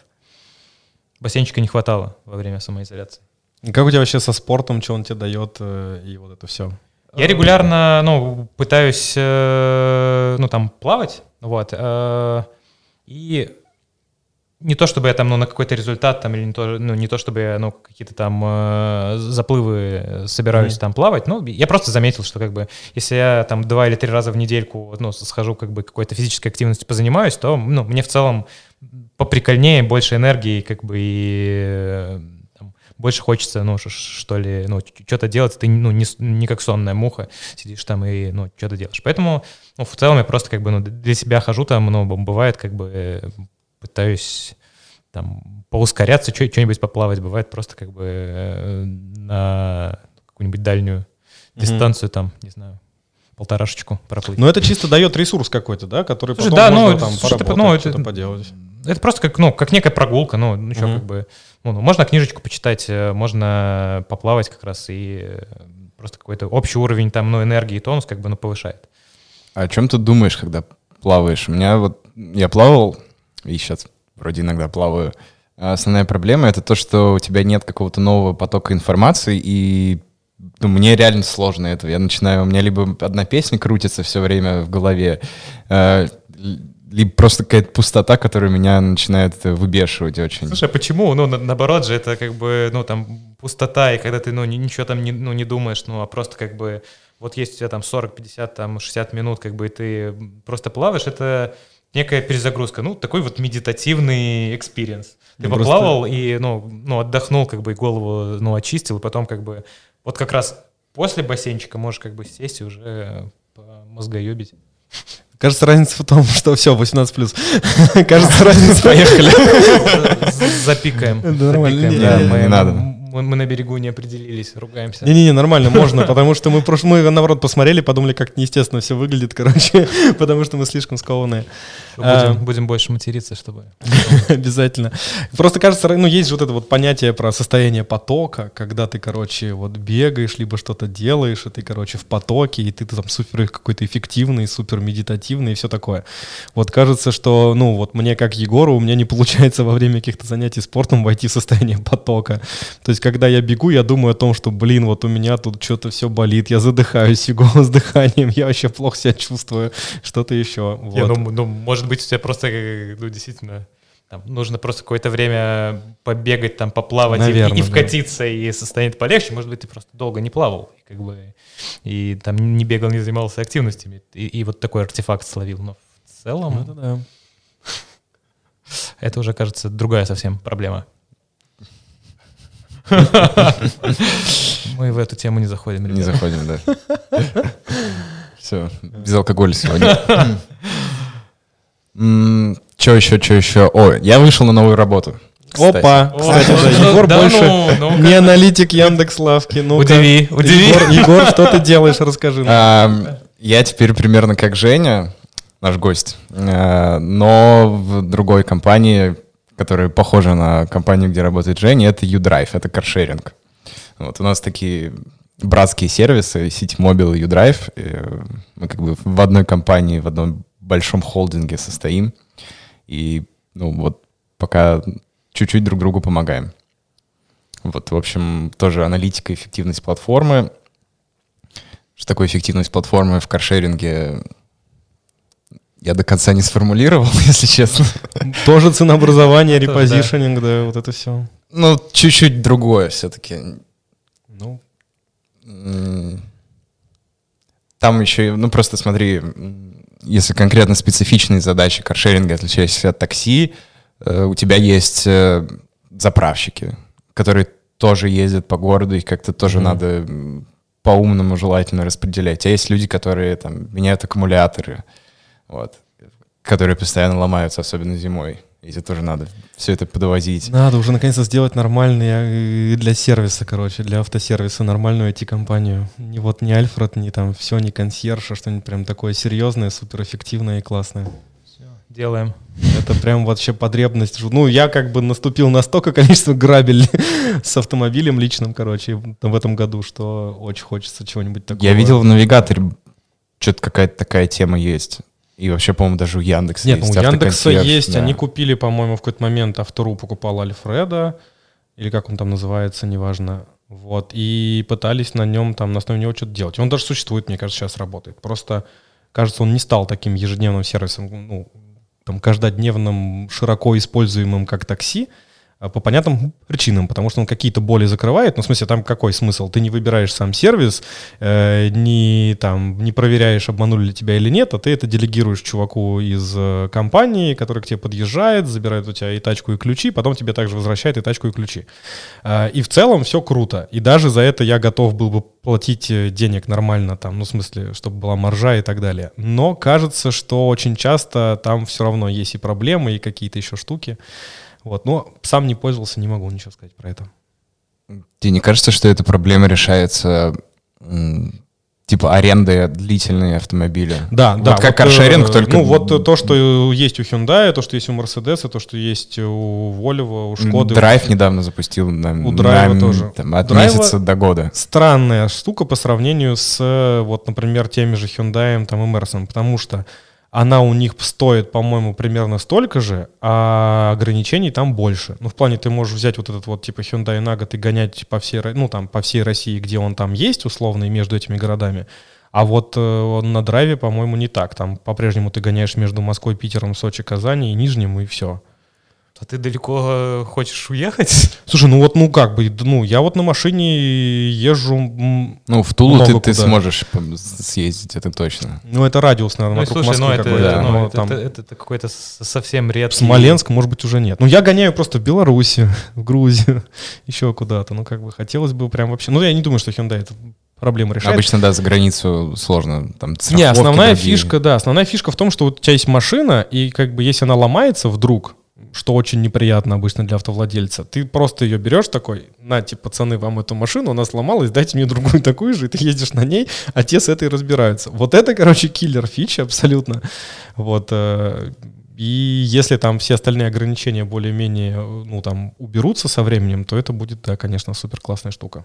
Бассейнчика не хватало во время самоизоляции. Как у тебя вообще со спортом, что он тебе дает, э, и вот это все? Я регулярно, ну, пытаюсь, э, ну, там, плавать, вот, э, и не то, чтобы я там, ну, на какой-то результат там, или не то, ну, не то, чтобы я, ну, какие-то там э, заплывы собираюсь Мгм. там плавать, ну, я просто заметил, что, как бы, если я там два или три раза в недельку, ну, схожу, как бы, какой-то физической активностью позанимаюсь, то, ну, мне в целом поприкольнее, больше энергии, как бы, и э, там, больше хочется, ну, что ли, ну, что-то делать, ты, ну, не, не как сонная муха, сидишь там и, ну, что-то делаешь. Поэтому, ну, в целом я просто, как бы, ну, для себя хожу там, ну, бывает, как бы, э, пытаюсь там поускоряться, что-нибудь поплавать, бывает просто, как бы, э, на какую-нибудь дальнюю Мгм. дистанцию там, не знаю, полторашечку проплыть. Но это чисто дает ресурс какой-то, да, который Слушай, потом да, можно ну, там слушай, ты, поработать, ну, это- что-то поделать. Это просто как, ну, как некая прогулка, ну, ну что, Мгм. как бы, ну, ну, можно книжечку почитать, э, можно поплавать как раз и э, просто какой-то общий уровень там, ну, энергии и тонус как бы, ну, повышает. А о чем ты думаешь, когда плаваешь? У меня вот... Я плавал, и сейчас вроде иногда плаваю. А Основная проблема — это то, что у тебя нет какого-то нового потока информации, и ну, мне реально сложно это. Я начинаю... У меня либо одна песня крутится все время в голове, э, либо просто какая-то пустота, которая меня начинает выбешивать очень. Слушай, а почему? Ну, на- наоборот же, это как бы, ну, там, пустота, и когда ты, ну, ни- ничего там не, ну, не думаешь, ну, а просто как бы, вот есть у тебя там 40, 50, там, 60 минут, как бы, и ты просто плаваешь, это некая перезагрузка, ну, такой вот медитативный experience. Ты Ну, просто- поплавал и, ну, ну, отдохнул, как бы, и голову, ну, очистил, и потом, как бы, вот как раз после бассейнчика можешь, как бы, сесть и уже по мозгоебить. Кажется, разница в том, что все, 18 плюс. Кажется, разница. Поехали. Запикаем. Да, нормально. Да, мы- не надо. Мы, мы на берегу не определились, ругаемся. Не-не-не, нормально, можно, потому что мы мы наоборот посмотрели, подумали, как неестественно все выглядит, короче, потому что мы слишком скованные. Будем, А. будем больше материться, чтобы... Обязательно. Просто кажется, ну, есть же вот это вот понятие про состояние потока, когда ты, короче, вот бегаешь, либо что-то делаешь, и ты, короче, в потоке, и ты, там супер какой-то эффективный, супер медитативный и все такое. Вот кажется, что, ну, вот мне как Егору, у меня не получается во время каких-то занятий спортом войти в состояние потока. То есть, когда я бегу, я думаю о том, что, блин, вот у меня тут что-то все болит, я задыхаюсь, фигово с дыханием, я вообще плохо себя чувствую, что-то еще. Не, Вот. ну, ну, может быть, у тебя просто, э, ну, действительно, там, нужно просто какое-то время побегать, там, поплавать и- Наверно, и, да. вкатиться, и станет полегче. Может быть, ты просто долго не плавал, и, как бы, и там не бегал, не занимался активностями, и, и вот такой артефакт словил. Но в целом Ну, это да. это уже, кажется, другая совсем проблема. Мы в эту тему не заходим. Не ребята. заходим, да. Все, без алкоголя сегодня. Че еще, что еще? О, я вышел на новую работу. кстати. Опа! Кстати, да, ну, Егор да больше ну, ну-ка. не аналитик Яндекс Лавки. Ну Удиви, удиви. Егор, Егор, что ты делаешь? Расскажи. А, Я теперь примерно как Женя, наш гость, э, но в другой компании, которая похожа на компанию, где работает Женя, это U-Drive, это каршеринг. Вот у нас такие братские сервисы, City Mobile и U-Drive. Мы как бы в одной компании, в одном большом холдинге состоим. И, ну, вот пока чуть-чуть друг другу помогаем. Вот, в общем, тоже аналитика, эффективность платформы. Что такое эффективность платформы в каршеринге, я до конца не сформулировал, если честно. Тоже ценообразование, репозишнинг, да, вот это все. Ну, чуть-чуть другое все-таки. Ну, Там еще, ну просто смотри, если конкретно специфичные задачи каршеринга отличающиеся от такси, э, у тебя есть э, заправщики, которые тоже ездят по городу, их как-то тоже Мгм. надо по-умному желательно распределять. А есть люди, которые там меняют аккумуляторы. Вот. которые постоянно ломаются, особенно зимой. Эти тоже надо все это подвозить. Надо уже наконец-то сделать нормальный э, для сервиса, короче, для автосервиса нормальную IT-компанию. Не вот не Альфред, не там все, не консьерж, а что-нибудь прям такое серьезное, суперэффективное и классное. Делаем. Это прям вообще потребность. Ну, я как бы наступил на столько количества грабель с автомобилем личным, короче, в этом году, что очень хочется чего-нибудь такого. Я видел в навигаторе, что-то какая-то такая тема есть. И вообще, по-моему, даже у Яндекса Нет, ну, есть у Яндекса есть. да. Они купили, по-моему, в какой-то момент автору покупал Альфреда, или как он там называется, неважно. Вот, и пытались на нем, там, на основе него что-то делать. Он даже существует, мне кажется, сейчас работает. Просто, кажется, он не стал таким ежедневным сервисом, ну, там, каждодневным, широко используемым как такси, по понятным причинам, потому что он какие-то боли закрывает. Ну, в смысле, там какой смысл? Ты не выбираешь сам сервис, э, не, там, не проверяешь, обманули ли тебя или нет, а ты это делегируешь чуваку из э, компании, который к тебе подъезжает, забирает у тебя и тачку, и ключи, потом тебе также возвращает и тачку, и ключи. Э, и в целом все круто. И даже за это я готов был бы платить э, денег нормально, там, ну, в смысле, чтобы была маржа и так далее. Но кажется, что очень часто там все равно есть и проблемы, и какие-то еще штуки. Вот, но сам не пользовался, не могу ничего сказать про это. Тебе не кажется, что эта проблема решается типа арендой длительные автомобили? Да, Вот да. как каршеринг, э, только- Ну, вот э, то, что есть у Hyundai, то, что есть у Mercedes, то, что есть у Volvo, у Шкоды. Драйв недавно запустил на, У Драйва на, тоже. там, от Драйва- месяца до года. Странная штука по сравнению с, э, вот, например, теми же Hyundai там, и Mercedes, потому что она у них стоит, по-моему, примерно столько же, а ограничений там больше. Ну, в плане ты можешь взять вот этот вот типа Hyundai год и гонять по всей, ну, там, по всей России, где он там есть, условно, и между этими городами. А вот э, на драйве, по-моему, не так. Там по-прежнему ты гоняешь между Москвой, Питером, Сочи, Казани и Нижним, и все. А ты далеко хочешь уехать? Слушай, ну вот, ну как бы, ну, я вот на машине езжу, Ну, в Тулу ты, Много ты куда. сможешь съездить, это точно. ну, это радиус, наверное, Ну, вокруг слушай, ну Москвы это, какой-то. ну, но это, там- это- это- это какой-то совсем редкий... Смоленск, может быть, уже нет. Ну, я гоняю просто в Беларуси, в Грузию, еще куда-то. Ну, как бы хотелось бы прям вообще... Ну, я не думаю, что Hyundai эту проблему решает. Обычно, да, за границу сложно. Там Не, основная другие. фишка, да, основная фишка в том, что вот у тебя есть машина, и как бы если она ломается вдруг, что очень неприятно обычно для автовладельца, ты просто ее берешь такой, нате, пацаны, вам эту машину, она сломалась, дайте мне другую такую же, и ты ездишь на ней, а те с этой разбираются. Вот это, короче, киллер фича абсолютно. Вот. э, И если там все остальные ограничения более-менее, ну, там, уберутся со временем, то это будет, да, конечно, супер классная штука.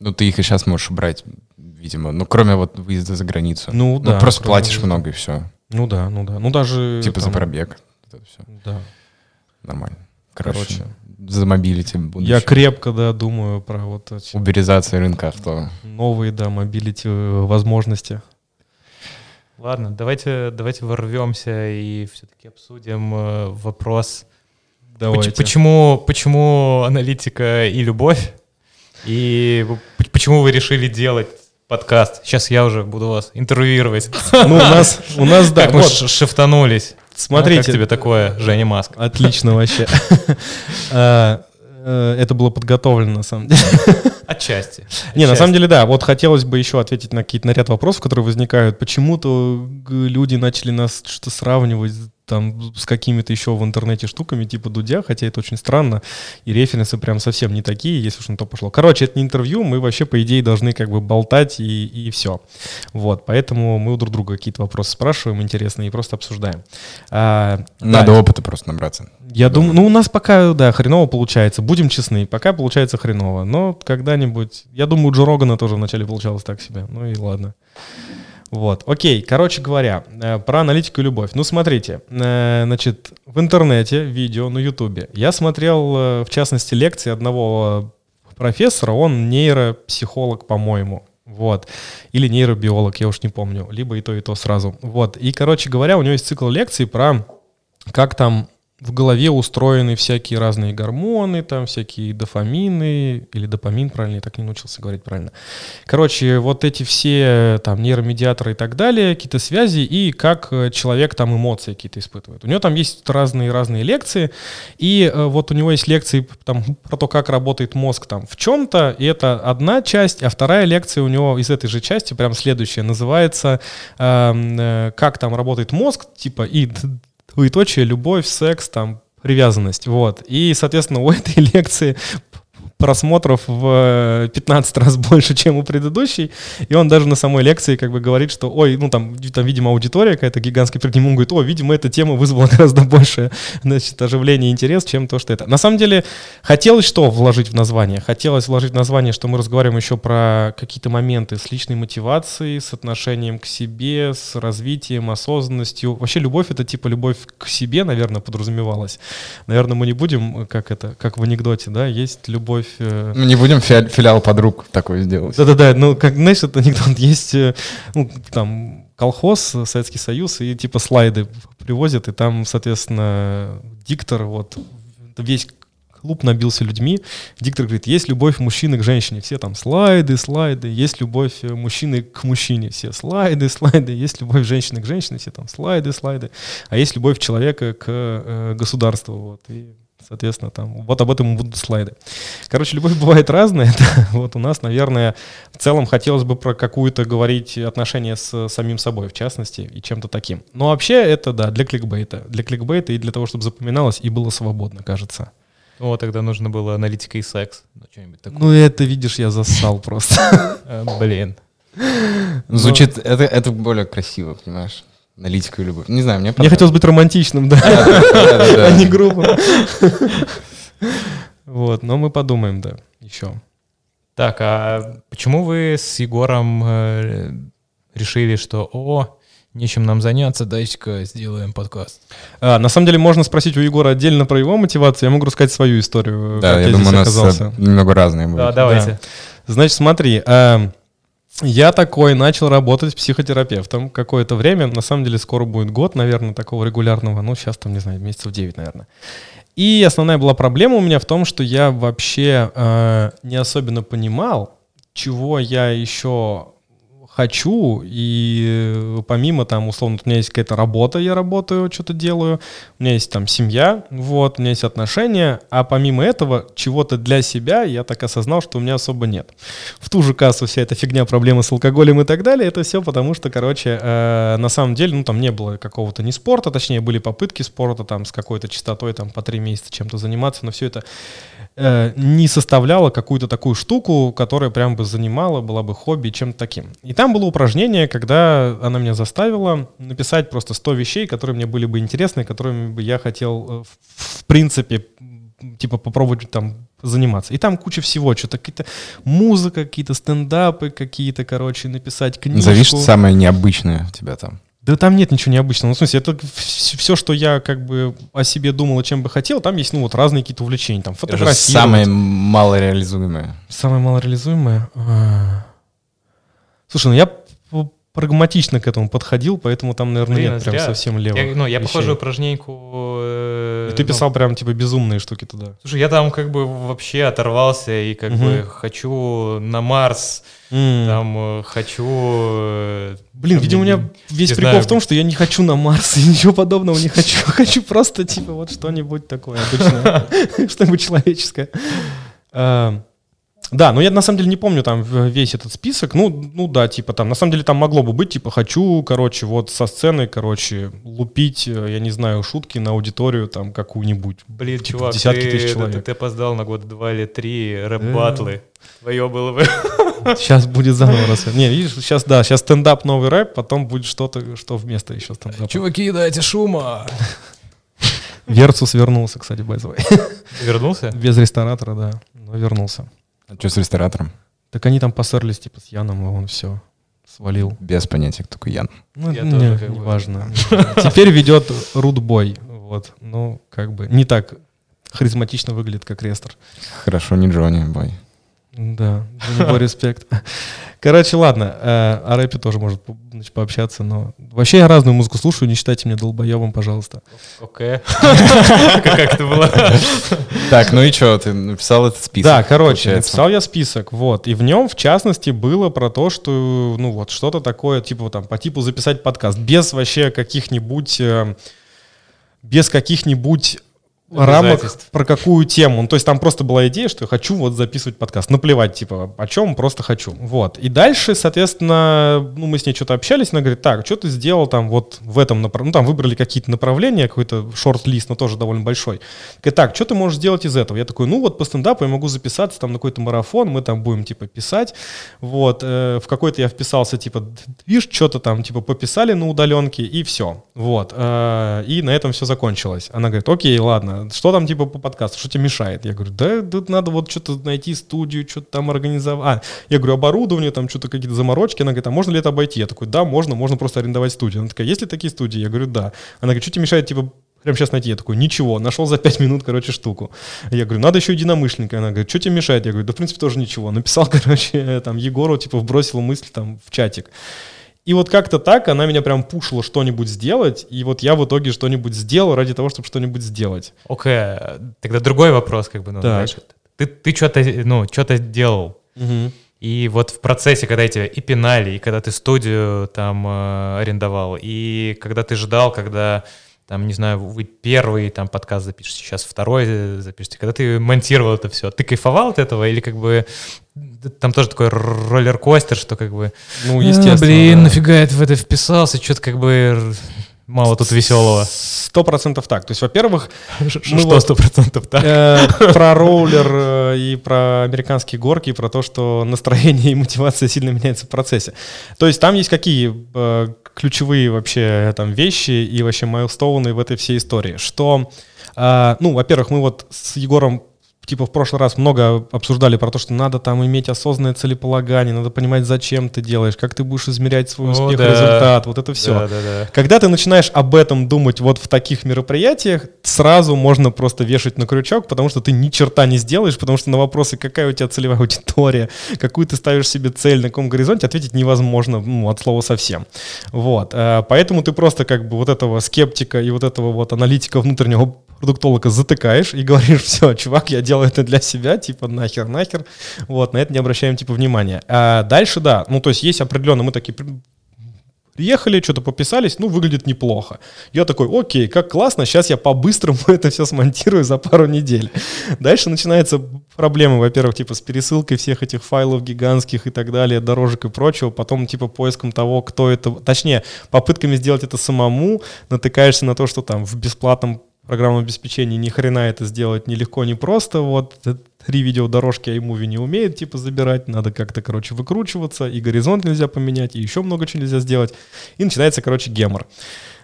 Ну, ты их и сейчас можешь брать, видимо. Ну, кроме вот выезда за границу. Ну, да. просто платишь выезда. много и все. Ну да, ну да. Ну даже... Типа за там, пробег. Вот это все. Да. Нормально. Короче, Короче. за mobility Я крепко, да, думаю про вот эти Уберизация рынка авто. новые, да, mobility э, возможности. Ладно, давайте, давайте ворвемся и все-таки обсудим э, вопрос, Давайте. поч- почему, почему аналитика и любовь, и почему вы решили делать подкаст. Сейчас я уже буду вас интервьюировать. Ну, у нас, у нас, да, Как мы шифтанулись. Смотрите. А как тебе такое, Женя Маск? Отлично вообще. А, э, Это было подготовлено, на самом деле. Отчасти. Не, на самом деле, да. Вот хотелось бы еще ответить на какие-то на ряд вопросов, которые возникают. Почему-то люди начали нас что-то сравнивать там с какими-то еще в интернете штуками типа Дудя, хотя это очень странно, и референсы прям совсем не такие, если уж на то пошло. Короче, это не интервью, мы вообще, по идее, должны как бы болтать и, и все. Вот, поэтому мы у друг друга какие-то вопросы спрашиваем интересные и просто обсуждаем. А, Надо да, опыта просто набраться. я думаю, ну у нас пока, да, хреново получается. Будем честны, пока получается хреново. Но когда-нибудь, я думаю, у Джо Рогана тоже вначале получалось так себе. Ну и ладно. Вот, окей, короче говоря, э, про аналитику и любовь. Ну, смотрите, э, значит, в интернете, видео на ютубе, я смотрел, э, в частности, лекции одного профессора, он нейропсихолог, по-моему, вот, или нейробиолог, я уж не помню, либо и то, и то сразу, вот, и, короче говоря, у него есть цикл лекций про как там в голове устроены всякие разные гормоны, там всякие дофамины, или допамин, правильно, я так не научился говорить правильно. Короче, вот эти все там нейромедиаторы и так далее, какие-то связи, и как э, человек там эмоции какие-то испытывает. У него там есть разные-разные лекции, и э, вот у него есть лекции там про то, как работает мозг там в чем-то, и это одна часть, а вторая лекция у него из этой же части, прям следующая, называется эм, э, «Как там работает мозг», типа, и двоеточие, любовь, секс, там, привязанность, вот. И, соответственно, у этой лекции просмотров в 15 раз больше, чем у предыдущей. И он даже на самой лекции как бы говорит, что, ой, ну там, там видимо, аудитория какая-то гигантская перед ним, он говорит, о, видимо, эта тема вызвала гораздо больше, значит, оживление и интерес, чем то, что это. На самом деле, хотелось что вложить в название? Хотелось вложить в название, что мы разговариваем еще про какие-то моменты с личной мотивацией, с отношением к себе, с развитием, осознанностью. Вообще любовь — это типа любовь к себе, наверное, подразумевалась. Наверное, мы не будем, как это, как в анекдоте, да, есть любовь э... Не будем фи- филиал подруг такой сделать. Да-да-да, ну, как, знаешь, это анекдот, есть, э, ну, там, колхоз, Советский Союз, и типа слайды привозят, и там, соответственно, диктор, вот, весь клуб набился людьми. Диктор говорит, есть любовь мужчины к женщине. Все там слайды, слайды. Есть любовь э, мужчины к мужчине. Все слайды, слайды. Есть любовь женщины к женщине. Все там слайды, слайды. А есть любовь человека к э, государству. Вот. И Соответственно, там вот об этом будут слайды. Короче, любовь бывает разная. вот у нас, наверное, в целом хотелось бы про какую-то говорить отношения с самим собой, в частности, и чем-то таким. Но вообще это, да, для кликбейта. Для кликбейта и для того, чтобы запоминалось и было свободно, кажется. О, тогда нужно было аналитика и секс. Ну, что-нибудь такое. Ну, это, видишь, я зассал просто. Э, блин. Звучит, это, это более красиво, понимаешь? Аналитика и любовь. Не знаю, мне Мне хотелось быть романтичным, да, а не грубым. Вот, но мы подумаем, да, еще. Так, а почему вы с Егором э, решили, что, о, нечем нам заняться, дайте-ка сделаем подкаст. А, на самом деле можно спросить у Егора отдельно про его мотивацию, я могу рассказать свою историю. Да, я, я думаю, у нас оказался. немного разные будут. Да, давайте. Да. Значит, смотри, а, я такой начал работать психотерапевтом какое-то время. На самом деле скоро будет год, наверное, такого регулярного. Ну, сейчас там, не знаю, месяцев 9, наверное. И основная была проблема у меня в том, что я вообще э, не особенно понимал, чего я еще хочу, и э, помимо там, условно, у меня есть какая-то работа, я работаю, что-то делаю, у меня есть там семья, вот, у меня есть отношения, а помимо этого чего-то для себя я так осознал, что у меня особо нет. В ту же кассу вся эта фигня, проблемы с алкоголем и так далее, это все потому, что, короче, э, на самом деле, ну, там не было какого-то не спорта, точнее, были попытки спорта там с какой-то частотой там по три месяца чем-то заниматься, но все это э, не составляла какую-то такую штуку, которая прям бы занимала, была бы хобби, чем-то таким. И там было упражнение, когда она меня заставила написать просто 100 вещей, которые мне были бы интересны, которыми бы я хотел, э, в принципе, типа попробовать там заниматься. И там куча всего, что-то какие-то музыка, какие-то стендапы, какие-то, короче, написать книжку. Назови, что самое необычное у тебя там. Да там нет ничего необычного. Ну, в смысле, это все, что я как бы о себе думал, чем бы хотел, там есть, ну, вот разные какие-то увлечения. Там фотографировать. Это самое малореализуемое. Самое малореализуемое? А. Слушай, ну я прагматично к этому подходил, поэтому там, наверное, Блин, нет прям зря. совсем левых я, Ну, я вещей. похожую упражненьку... Э, и ты писал ну, прям, типа, безумные штуки туда. Слушай, я там как бы вообще оторвался и как угу. бы хочу на Марс, mm. там э, хочу... Э, Блин, там, видимо, у меня весь прикол знаю. в том, что я не хочу на Марс и ничего подобного не хочу. Хочу просто, типа, вот что-нибудь такое обычное, что-нибудь человеческое. Да, но я на самом деле не помню там весь этот список. Ну, ну да, типа там, на самом деле там могло бы быть, типа, хочу, короче, вот со сцены, короче, лупить, э, я не знаю, шутки на аудиторию там какую-нибудь. Блин, типа, чувак, десятки ты, тысяч человек. Ты, ты опоздал на год два или три рэп-батлы. Твое было бы. Сейчас будет заново раз. Не, видишь, сейчас, да, сейчас стендап новый рэп, потом будет что-то, что вместо еще стендапа. Чуваки, дайте шума. Versus вернулся, кстати, базовый. Вернулся? Без ресторатора, да, но вернулся. А что с ресторатором? Так они там поссорились типа с Яном, и он все свалил. Без понятия, кто такой Ян. Ну, Я не, тоже, не важно. Теперь ведет Рудбой. Вот. Ну, как бы не так харизматично выглядит, как Рестор. Хорошо, не Джонни Бой. Да, за него респект. Короче, ладно, э, о рэпе тоже может значит, пообщаться, но вообще я разную музыку слушаю, не считайте меня долбоебом, пожалуйста. Окей. Как это было? Так, ну и что, ты написал этот список? Да, короче, написал я список, вот, и в нем, в частности, было про то, что, ну вот, что-то такое, типа, там, по типу записать подкаст, без вообще каких-нибудь, э, без каких-нибудь рамок про какую тему. Ну, то есть там просто была идея, что я хочу вот записывать подкаст. Наплевать, типа, о чем, просто хочу. Вот. И дальше, соответственно, ну, мы с ней что-то общались, она говорит, так, что ты сделал там вот в этом направлении? Ну, там выбрали какие-то направления, какой-то шорт-лист, но тоже довольно большой. Говорит, так, что ты можешь сделать из этого? Я такой, ну, вот по стендапу я могу записаться там на какой-то марафон, мы там будем, типа, писать. Вот. э, в какой-то я вписался, типа, видишь, что-то там, типа, пописали на удаленке, и все. Вот. Э, И на этом все закончилось. Она говорит, окей, ладно, что там, типа, по подкасту, что тебе мешает? Я говорю, да, тут надо вот что-то найти студию, что-то там организовать. А, я говорю, оборудование, там что-то какие-то заморочки. Она говорит, а можно ли это обойти? Я такой, да, можно, можно просто арендовать студию. Она такая, есть ли такие студии? Я говорю, да. Она говорит, что тебе мешает, типа, Прямо сейчас найти. Я такой, ничего, нашел за 5 минут, короче, штуку. Я говорю, надо еще единомышленника. Она говорит, что тебе мешает? Я говорю, да, в принципе, тоже ничего. Написал, короче, там, Егору, типа, вбросил мысль там в чатик. И вот как-то так она меня прям пушила что-нибудь сделать, и вот я в итоге что-нибудь сделал ради того, чтобы что-нибудь сделать. Окей, тогда другой вопрос, как бы, ну, знаешь, ты, ты что-то, ну, что-то делал, и вот в процессе, когда тебя и пинали, и когда ты студию там э, арендовал, и когда ты ждал, когда там, не знаю, вы первый там подкаст запишете, сейчас второй э, запишете, когда ты монтировал это все, ты кайфовал от этого или как бы там тоже такой роллер-костер, что как бы Ну, «А, естественно. блин, да. нафига я в это вписался, что-то как бы мало тут веселого. Сто процентов так. То есть, во-первых, Что сто процентов так? э, про роллер э, и про американские горки, и про то, что настроение и мотивация сильно меняется в процессе. То есть там есть какие э, ключевые вообще там вещи и вообще майлстоуны в этой всей истории. Что, э, ну, во-первых, мы вот с Егором типа в прошлый раз много обсуждали про то, что надо там иметь осознанное целеполагание, надо понимать, зачем ты делаешь, как ты будешь измерять свой О, успех, да. результат, вот это все. Да, да, да. Когда ты начинаешь об этом думать вот в таких мероприятиях, сразу можно просто вешать на крючок, потому что ты ни черта не сделаешь, потому что на вопросы, какая у тебя целевая аудитория, какую ты ставишь себе цель, на каком горизонте, ответить невозможно ну, от слова совсем. Вот. э, Поэтому ты просто как бы вот этого скептика и вот этого вот аналитика внутреннего продуктолога затыкаешь и говоришь, все, чувак, я делаю это для себя, типа нахер, нахер, вот, на это не обращаем типа внимания. А дальше, да, ну то есть есть определенно, мы такие Приехали, что-то пописались, ну, выглядит неплохо. Я такой, окей, как классно, сейчас я по-быстрому это все смонтирую за пару недель. Дальше начинаются проблемы, во-первых, типа с пересылкой всех этих файлов гигантских и так далее, дорожек и прочего, потом типа поиском того, кто это, точнее, попытками сделать это самому, натыкаешься на то, что там в бесплатном программном обеспечении ни хрена это сделать нелегко, не просто, вот три видеодорожки iMovie не умеет типа забирать, надо как-то, короче, выкручиваться, и горизонт нельзя поменять, и еще много чего нельзя сделать, и начинается, короче, гемор.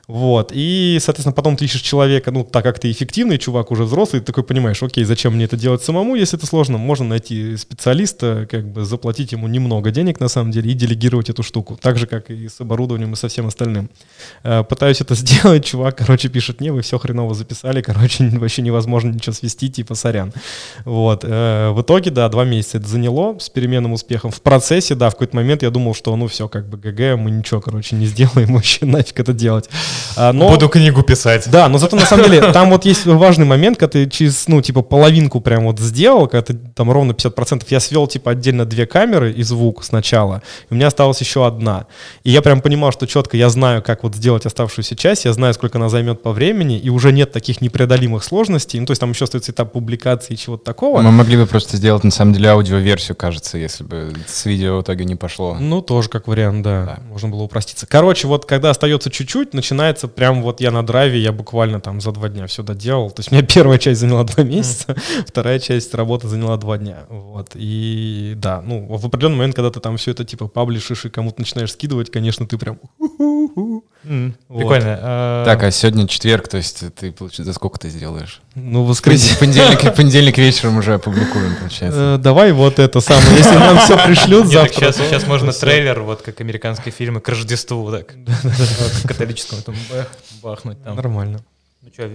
Вот, и, соответственно, потом ты ищешь человека, ну, так как ты эффективный чувак, уже взрослый, ты такой понимаешь, окей, зачем мне это делать самому, если это сложно, можно найти специалиста, как бы заплатить ему немного денег, на самом деле, и делегировать эту штуку, так же, как и с оборудованием и со всем остальным. Э, Пытаюсь это сделать, чувак, короче, пишет, не, вы все хреново записали, короче, вообще невозможно ничего свести, типа, сорян. Вот, э, в итоге, да, два месяца это заняло с переменным успехом. В процессе, да, в какой-то момент я думал, что, ну, все, как бы, ГГ, мы ничего, короче, не сделаем, вообще нафиг это делать. А, но... Буду книгу писать. Да, но зато на самом деле там вот есть важный момент, когда ты через, ну, типа, половинку прям вот сделал, когда ты там ровно 50%, я свел, типа, отдельно две камеры и звук сначала, и у меня осталась еще одна. И я прям понимал, что четко я знаю, как вот сделать оставшуюся часть, я знаю, сколько она займет по времени, и уже нет таких непреодолимых сложностей, ну, то есть там еще остается этап публикации и чего-то такого. Мы могли бы просто сделать, на самом деле, аудиоверсию, кажется, если бы с видео в итоге не пошло. Ну, тоже как вариант, да. Да. Можно было упроститься. Короче, вот когда остается чуть-чуть, начинается прям вот я на драйве, я буквально там за два дня все доделал. То есть у меня первая часть заняла два месяца, вторая часть работы заняла два дня. Вот. И да, ну, в определенный момент, когда ты там все это типа паблишишь и кому-то начинаешь скидывать, конечно, ты прям... М, Вот. Прикольно. А, Так, а сегодня четверг, то есть ты, получается, за сколько ты сделаешь? Ну, В воскресенье. понедельник, понедельник вечером уже опубликуем, получается. Э, Давай вот это самое. Если нам все пришлют завтра... сейчас, то- сейчас можно трейлер, вот как американские фильмы, к Рождеству, так, к католическому там бах, бахнуть там. Нормально. Ну что,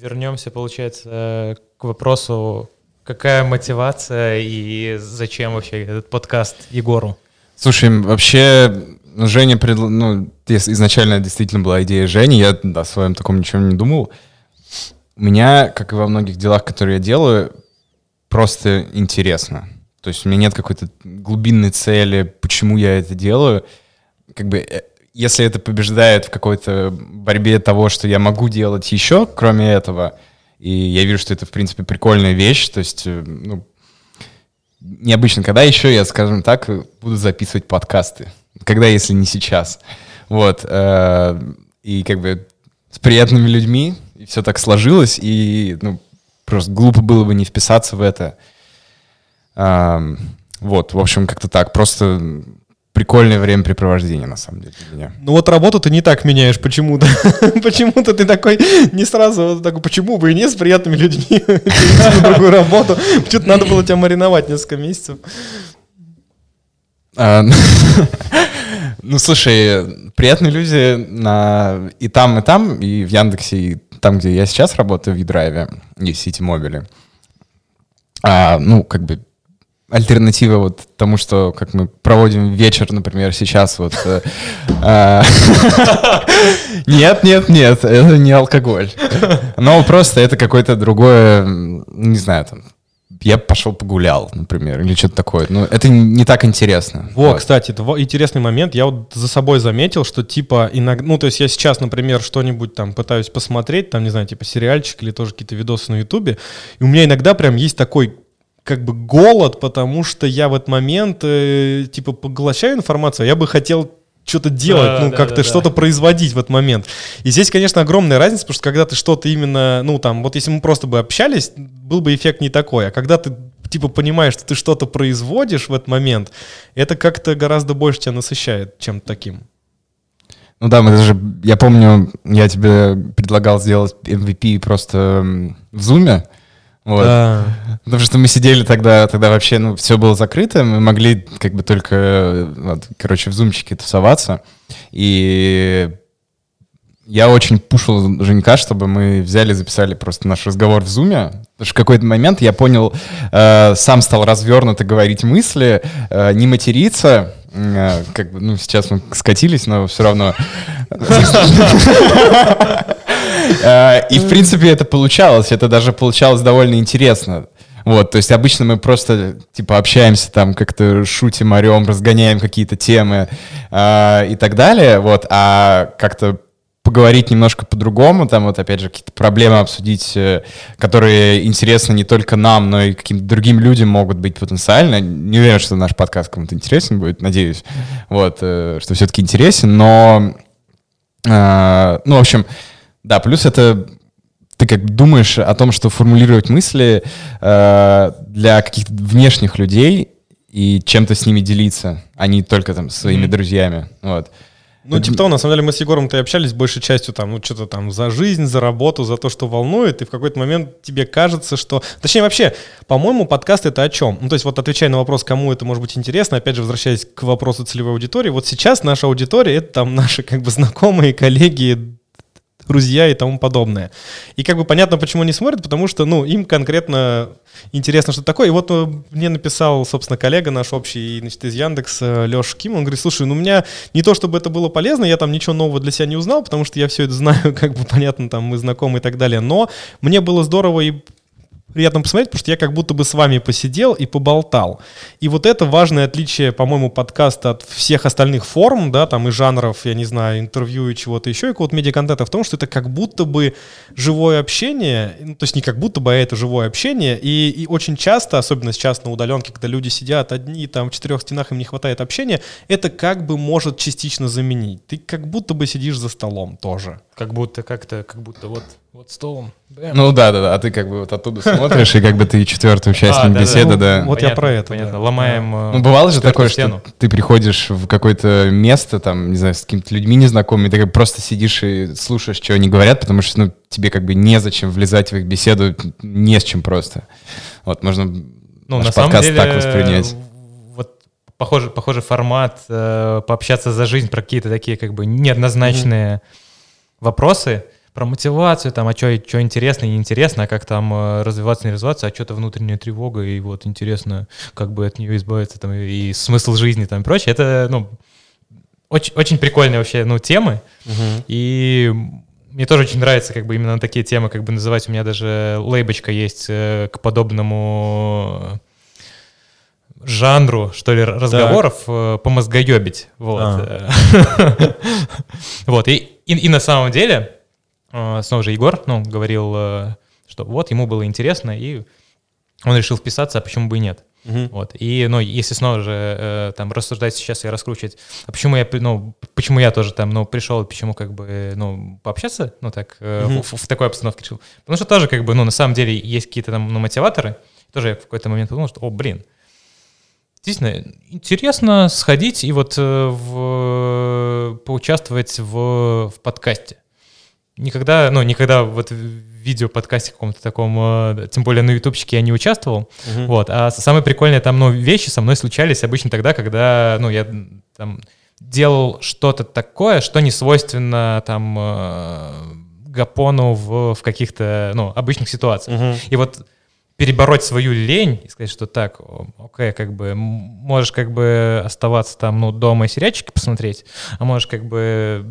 вернемся, получается, к вопросу, какая мотивация и зачем вообще этот подкаст Егору? Слушай, вообще, ну, Женя, предл- ну, изначально действительно была идея Жени, я о своем таком ничего не думал. У меня, как и во многих делах, которые я делаю, просто интересно. То есть у меня нет какой-то глубинной цели, почему я это делаю. Как бы, э, если это побеждает в какой-то борьбе того, что я могу делать еще, кроме этого, И я вижу, что это, в принципе, прикольная вещь. То есть, э, ну, необычно. Когда еще я, скажем так, буду записывать подкасты? Когда, если не сейчас? Вот. э, И как бы с приятными людьми, и все так сложилось, и ну, просто глупо было бы не вписаться в это. Вот, в общем, как-то так. Просто прикольное времяпрепровождение, на самом деле, для меня. Ну вот работу ты не так меняешь почему-то. Почему-то ты такой не сразу вот такой, почему бы и не с приятными людьми другую работу. Что-то надо было тебя мариновать несколько месяцев. А, Ну, слушай, приятные люди на и там, и там, и в Яндексе, и там, где я сейчас работаю, в Едрайве, и в Ситимобиле. А, ну, как бы альтернатива вот тому, что как мы проводим вечер, например, сейчас вот. э, а, Нет, нет, нет, это не алкоголь. Но просто это какое-то другое, не знаю, там, я пошел погулял, например, или что-то такое. Ну, это не так интересно. Во, Вот. кстати, это интересный момент. Я вот за собой заметил, что типа иногда, ну то есть я сейчас, например, что-нибудь там пытаюсь посмотреть, там не знаю, типа сериальчик или тоже какие-то видосы на Ютубе, и у меня иногда прям есть такой как бы голод, потому что я в этот момент э, типа поглощаю информацию, а я бы хотел что-то делать, Да, ну да, как-то да, да. что-то производить в этот момент. И здесь, конечно, огромная разница, потому что когда ты что-то именно, ну там, вот если мы просто бы общались, был бы эффект не такой, а когда ты типа понимаешь, что ты что-то производишь в этот момент, это как-то гораздо больше тебя насыщает чем-то таким. Ну да, мы даже, я помню, я тебе предлагал сделать MVP просто в зуме. Вот. Да. Потому что мы сидели тогда, тогда вообще, ну, все было закрыто, мы могли как бы только, э, вот, короче, в зумчике тусоваться. И я очень пушил Женька, чтобы мы взяли, записали просто наш разговор в зуме. Потому что в какой-то момент я понял, э, сам стал развернуто говорить мысли, э, не материться. Э, как бы, ну, сейчас мы скатились, но все равно. Э, И, в принципе, это получалось. Это даже получалось довольно интересно. Вот, то есть обычно мы просто, типа, общаемся там, как-то шутим, орем, разгоняем какие-то темы э, и так далее, вот, а как-то поговорить немножко по-другому, там вот опять же какие-то проблемы обсудить, э, которые интересны не только нам, но и каким-то другим людям могут быть потенциально. Не уверен, что наш подкаст кому-то интересен будет, надеюсь, вот, что все-таки интересен, но, ну, в общем, да, плюс это ты как думаешь о том, что формулировать мысли э, для каких-то внешних людей и чем-то с ними делиться, а не только там своими Мгм. друзьями. Вот. Ну, типа того, на самом деле, мы с Егором-то и общались большей частью там, ну, что-то там за жизнь, за работу, за то, что волнует, и в какой-то момент тебе кажется, что... Точнее, вообще, по-моему, подкаст — это о чем? Ну, то есть вот отвечая на вопрос, кому это может быть интересно, опять же, возвращаясь к вопросу целевой аудитории, вот сейчас наша аудитория — это там наши как бы знакомые, коллеги, друзья и тому подобное. И как бы понятно, почему они смотрят, потому что, ну, им конкретно интересно, что такое. И вот э, мне написал, собственно, коллега наш общий, значит, из Яндекса, Леша Ким, он говорит, слушай, ну, у меня не то, чтобы это было полезно, я там ничего нового для себя не узнал, потому что я все это знаю, как бы, понятно, там, мы знакомы и так далее, но мне было здорово и приятно посмотреть, потому что я как будто бы с вами посидел и поболтал. И вот это важное отличие, по-моему, подкаста от всех остальных форм, да, там и жанров, я не знаю, интервью и чего-то еще, и какого-то медиаконтента в том, что это как будто бы живое общение, ну, то есть не как будто бы, а это живое общение, и, и очень часто, особенно сейчас на удаленке, когда люди сидят одни, там в четырех стенах им не хватает общения, это как бы может частично заменить. Ты как будто бы сидишь за столом тоже. Как будто как-то, как будто вот, вот столом. Бэм. Ну да, да, да, а ты как бы вот оттуда смотришь, и как бы ты четвертый участник А, да, да. беседы, Ну, да. вот я про это, Понятно, да. ломаем... э, Ну, бывало же такое, стену. что ты приходишь в какое-то место, там, не знаю, с какими-то людьми незнакомыми, ты как бы просто сидишь и слушаешь, что они говорят, потому что, ну, тебе как бы незачем влезать в их беседу, не с чем просто. Вот, можно Ну, наш на самом подкаст деле, так воспринять. вот похожий, похожий формат, э, пообщаться за жизнь про какие-то такие как бы неоднозначные вопросы, про мотивацию, там, а что интересно и неинтересно, а как там э, развиваться, не развиваться, а что-то внутренняя тревога, и вот интересно, как бы от нее избавиться, там, и смысл жизни, там, и прочее. Это, ну, очень, очень прикольные вообще, ну, темы, и мне тоже очень нравится как бы именно такие темы, как бы называть. У меня даже лейбочка есть э, к подобному жанру, что ли, разговоров э, помозгоебить. Вот. А. Вот. И, и, и на самом деле, снова же Егор, ну, говорил, э, что вот ему было интересно, и он решил вписаться, а почему бы и нет. Мгм. Вот. И, ну, если снова же э, там рассуждать сейчас и раскручивать, а почему я, ну, почему я тоже там, ну, пришел, почему как бы, ну, пообщаться, ну, так, э, Мгм. в, в такой обстановке решил. Потому что тоже как бы, ну, на самом деле есть какие-то там, ну, мотиваторы. Тоже я в какой-то момент подумал, что, о, блин, действительно, интересно сходить и вот э, в, поучаствовать в, в подкасте. Никогда, ну, никогда вот в видео-подкасте каком-то таком, э, тем более на ютубчике я не участвовал. Мгм. Вот, а с- самые прикольные там, ну, вещи со мной случались обычно тогда, когда, ну, я там делал что-то такое, что не свойственно там э, Гапону в, в каких-то, ну, обычных ситуациях. Мгм. И вот перебороть свою лень и сказать, что так, окей, как бы можешь как бы оставаться там, ну, дома и сериальчики посмотреть, а можешь как бы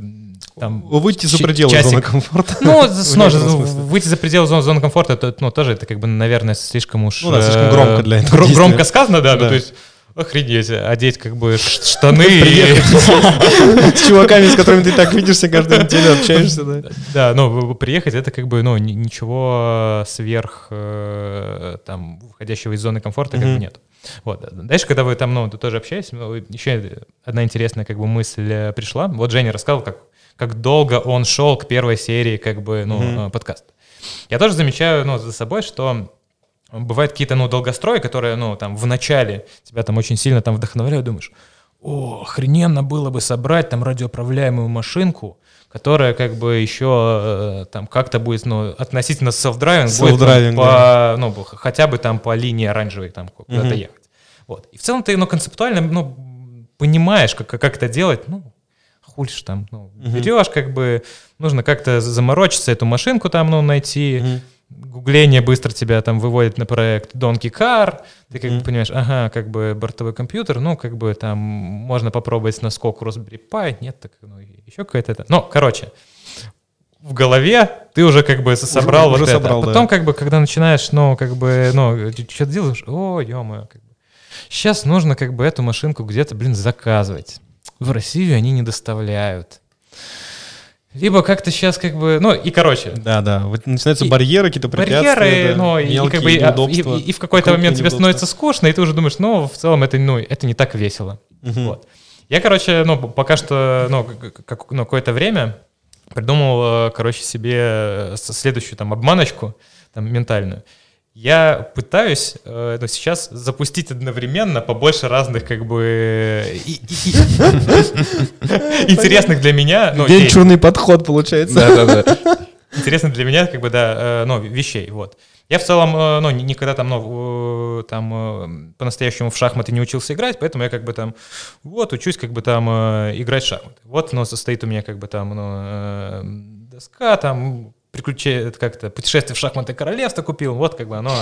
там... Выйти за пределы часик. зоны комфорта. Ну, снова ну, выйти за пределы зоны, зоны комфорта, это, ну, тоже это, как бы, наверное, слишком уж... Ну да, слишком э, громко для этого гро- действия. Громко сказано, да, Да. ну, то есть, охренеть, одеть, как бы, штаны с чуваками, с которыми ты так видишься каждую неделю, общаешься, да? Да, ну, в- в- приехать, это, как бы, ну, ни- ничего сверх, э, там, выходящего из зоны комфорта, как бы, нет. Вот. Дальше, когда вы там, ну, тоже общаетесь, ну, еще одна интересная, как бы, мысль э, пришла. Вот Женя рассказал, как, как долго он шел к первой серии, как бы, ну, Мгм. э, подкаста. Я тоже замечаю, ну, за собой, что бывают какие-то, ну, долгострои, которые, ну, там, в начале тебя там очень сильно там вдохновляют, думаешь, о, охрененно было бы собрать там радиоуправляемую машинку, которая как бы еще э, там как-то будет, ну, относительно self-driving, будет там, Self-driving, по, ну, б- хотя бы там по линии оранжевой там куда-то Мгм. ехать. Вот. И в целом ты, ну, концептуально, ну, понимаешь, как, как это делать, ну, хули ж там, ну, Мгм. берешь, как бы, нужно как-то заморочиться, эту машинку там, ну, найти, Мгм. гугление быстро тебя там выводит на проект Donkey Car, ты как бы Мгм. понимаешь, ага, как бы бортовой компьютер, ну, как бы там можно попробовать на скок Raspberry Pi, нет, так, ну, еще какое-то это. Ну, короче, в голове ты уже как бы собрал уже вот это. собрал, А да. потом как бы, когда начинаешь, ну, как бы, ну, что-то делаешь, о, ё-моё, как бы. Сейчас нужно как бы эту машинку где-то, блин, заказывать. В Россию они не доставляют. Либо как-то сейчас как бы, ну, и короче, Да, да. Вот начинаются И- барьеры, какие-то препятствия. барьеры, да, ну, и, и мелкие как бы, и- неудобства. и, и в какой-то момент тебе становится скучно, и ты уже думаешь, ну, в целом это, ну, это не так весело. Мгм. Вот. Я, короче, ну, пока что, ну, как, ну, какое-то время придумал, э, короче, себе э, следующую там обманочку, там, ментальную. Я пытаюсь э, ну, сейчас запустить одновременно побольше разных, как бы, интересных для меня, ну, Венчурный подход получается. Да-да-да. интересно для меня, как бы, да, э, ну, вещей, вот. Я в целом, э, ну, ни- никогда там, ну, э, там по-настоящему в шахматы не учился играть, поэтому я как бы там, вот, учусь как бы там играть в шахматы. Вот, ну, состоит у меня как бы там, ну, доска, там, приключение, как-то, путешествие в шахматы королевства купил, вот, как бы оно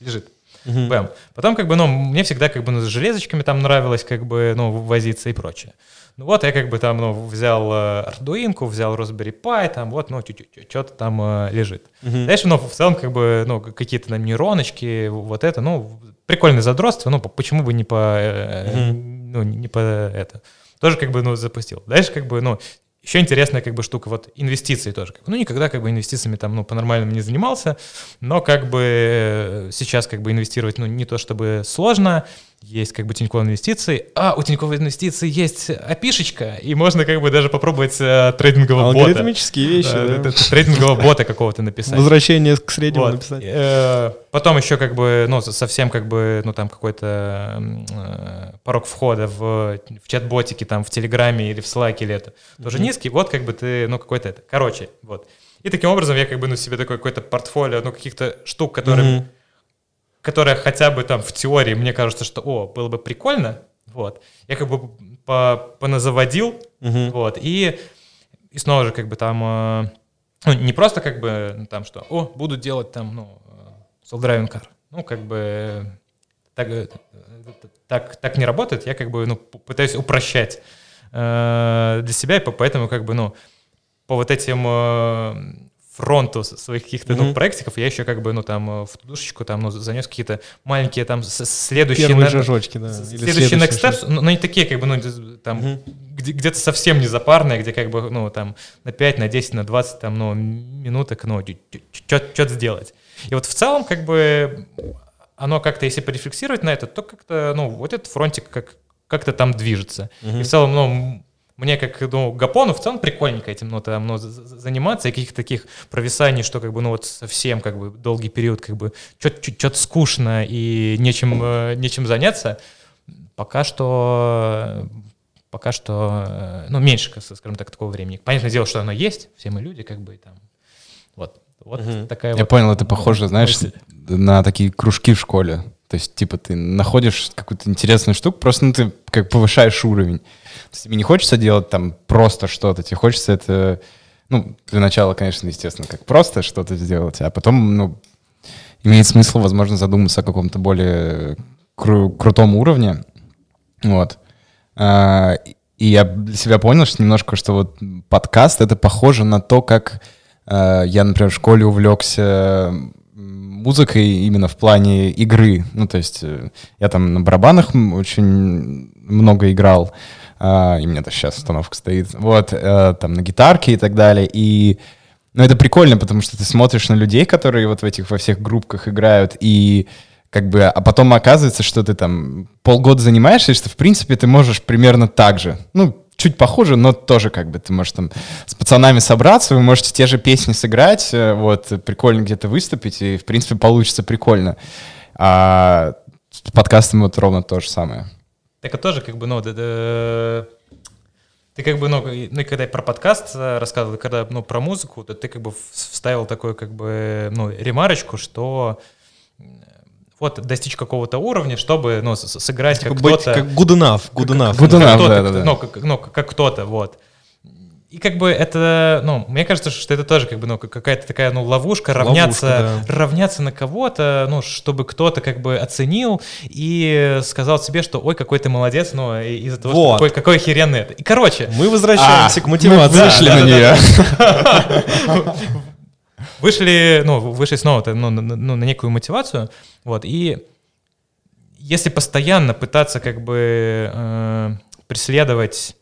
лежит. Бэм. Потом, как бы, ну, мне всегда, как бы, ну, с железочками там нравилось, как бы, ну, возиться и прочее. Ну, вот я, как бы, там, ну, взял э, Arduino, взял Raspberry Pi, там, вот, ну, что-то там э, лежит. Мгм. Дальше, ну, в целом, как бы, ну, какие-то там нейроночки, вот это, ну, прикольное задротство, ну, по- почему бы не по, э, ну, не по это. Тоже, как бы, ну, запустил. Дальше, как бы, ну, еще интересная, как бы, штука, вот, инвестиции тоже. Ну, никогда, как бы, инвестициями там, ну, по-нормальному не занимался, но, как бы, э, сейчас, как бы, инвестировать, ну, не то чтобы сложно, есть, как бы, Тинькофф инвестиции, а у Тинькофф инвестиций есть опишечка, и можно, как бы, даже попробовать э, трейдингового бота. Алгоритмические вещи, Да, да. трейдингового бота какого-то написать. Возвращение к среднему Вот. написать. Э, Потом еще как бы, ну, со- совсем как бы, ну, там какой-то э, порог входа в, в чат-ботике, там, в Телеграме или в Слаке или это тоже низкий. Вот как бы ты, ну, какой-то это. Короче, вот. И таким образом я как бы, ну, себе такое какое-то портфолио, ну, каких-то штук, которые. Которые хотя бы там в теории мне кажется, что, о, было бы прикольно, вот. Я как бы по- поназаводил, Мгм. вот, и, и снова же как бы там, э, ну, не просто как бы ну, там что, о, буду делать там, ну, э, self-driving car. Ну, как бы так, э, так, так не работает, я как бы, ну, пытаюсь упрощать э, для себя, и по- поэтому как бы, ну, по вот этим фронту своих каких-то, ну, Мгм. проектиков, я еще как бы, ну, там, э, в тудушечку, там, ну, занес какие-то маленькие, там, следующие... Первые на- шажочки, да. или Следующий next следующие steps, ну, ну, не такие, как бы, ну, там, Мгм. где- где-то совсем не запарные, где как бы, ну, там, на 5, на 10, на 20, там, ну, минуток, ну, что-то сделать. И вот в целом, как бы, оно как-то, если порефлексировать на это, то как-то, ну, вот этот фронтик как, как-то там движется. И в целом, ну, мне как, ну, Гапону в целом прикольненько этим, ну, там, ну, за- за- заниматься, и каких-то таких провисаний, что, как бы, ну, вот совсем, как бы, долгий период, как бы, что-то скучно и нечем, э, нечем заняться, пока что, пока что, э, ну, меньше, как- скажем так, такого времени. Понятное дело, что оно есть, все мы люди, как бы, и там, вот, вот Мгм. такая Я вот понял, это похоже, знаешь, мысль. на такие кружки в школе. То есть, типа, ты находишь какую-то интересную штуку, просто ну, ты как повышаешь уровень. То есть, тебе не хочется делать там просто что-то, тебе хочется это, ну, для начала, конечно, естественно, как просто что-то сделать, а потом, ну, имеет смысл, возможно, задуматься о каком-то более кру- крутом уровне. Вот. А, И я для себя понял, что немножко, что вот подкаст — это похоже на то, как э, я, например, в школе увлекся музыкой именно в плане игры. Ну, то есть э, я там на барабанах очень много играл, а, и у меня даже сейчас установка стоит. Вот, э, там на гитарке и так далее. И ну, это прикольно, потому что ты смотришь на людей, которые вот в этих во всех группках играют, и как бы, а потом оказывается, что ты там полгода занимаешься, и что, в принципе, ты можешь примерно так же. Ну, чуть похуже, но тоже как бы ты можешь там с пацанами собраться, вы можете те же песни сыграть, э, вот, прикольно где-то выступить, и, в принципе, получится прикольно. А с подкастами вот ровно то же самое. Так это тоже как бы, ну, да- да, ты как бы, ну, и- ну, когда я про подкаст э, рассказывал, когда, ну, про музыку, то ты как бы вставил такую, как бы, ну, ремарочку, что вот достичь какого-то уровня, чтобы, ну, сыграть как Как быть кто-то. как good enough, good enough. Good как enough, кто-то, да-да-да. Ну, как, ну, как кто-то, вот. И как бы это, ну, мне кажется, что это тоже как бы, ну, как- какая-то такая, ну, ловушка, равняться, Ловушка, равняться на кого-то, ну, чтобы кто-то как бы оценил и сказал себе, что, ой, какой ты молодец, ну, из-за того, Вот. что какой, какой охеренный это. И, короче, Мы возвращаемся А, к мотивации. мы вышли на нее. вышли, ну, вышли снова ну, на- ну, на некую мотивацию, вот, и если постоянно пытаться как бы э, преследовать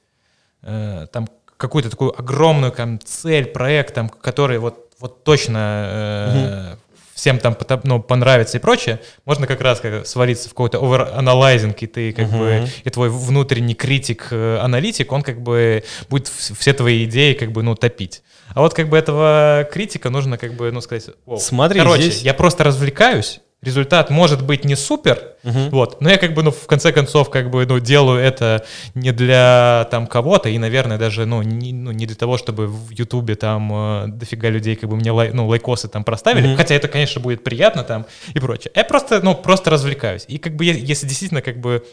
э, там какую-то такую огромную там, цель, проект, там, который вот, вот точно э, всем там ну, понравится и прочее, можно как раз как свалиться в какой-то овераналайзинг, и ты как бы, и твой внутренний критик, э, аналитик, он как бы будет вс- все твои идеи как бы, ну, топить. А вот как бы этого критика нужно как бы, ну, сказать, «Воу, Смотри, короче, здесь- я просто развлекаюсь, результат может быть не супер, вот, но я как бы, ну, в конце концов, как бы, ну, делаю это не для там кого-то и, наверное, даже, ну, не, ну, не для того, чтобы в Ютубе там э, дофига людей как бы мне лай, ну, лайкосы там проставили, хотя это, конечно, будет приятно там и прочее. Я просто, ну, просто развлекаюсь. И как бы, если действительно как бы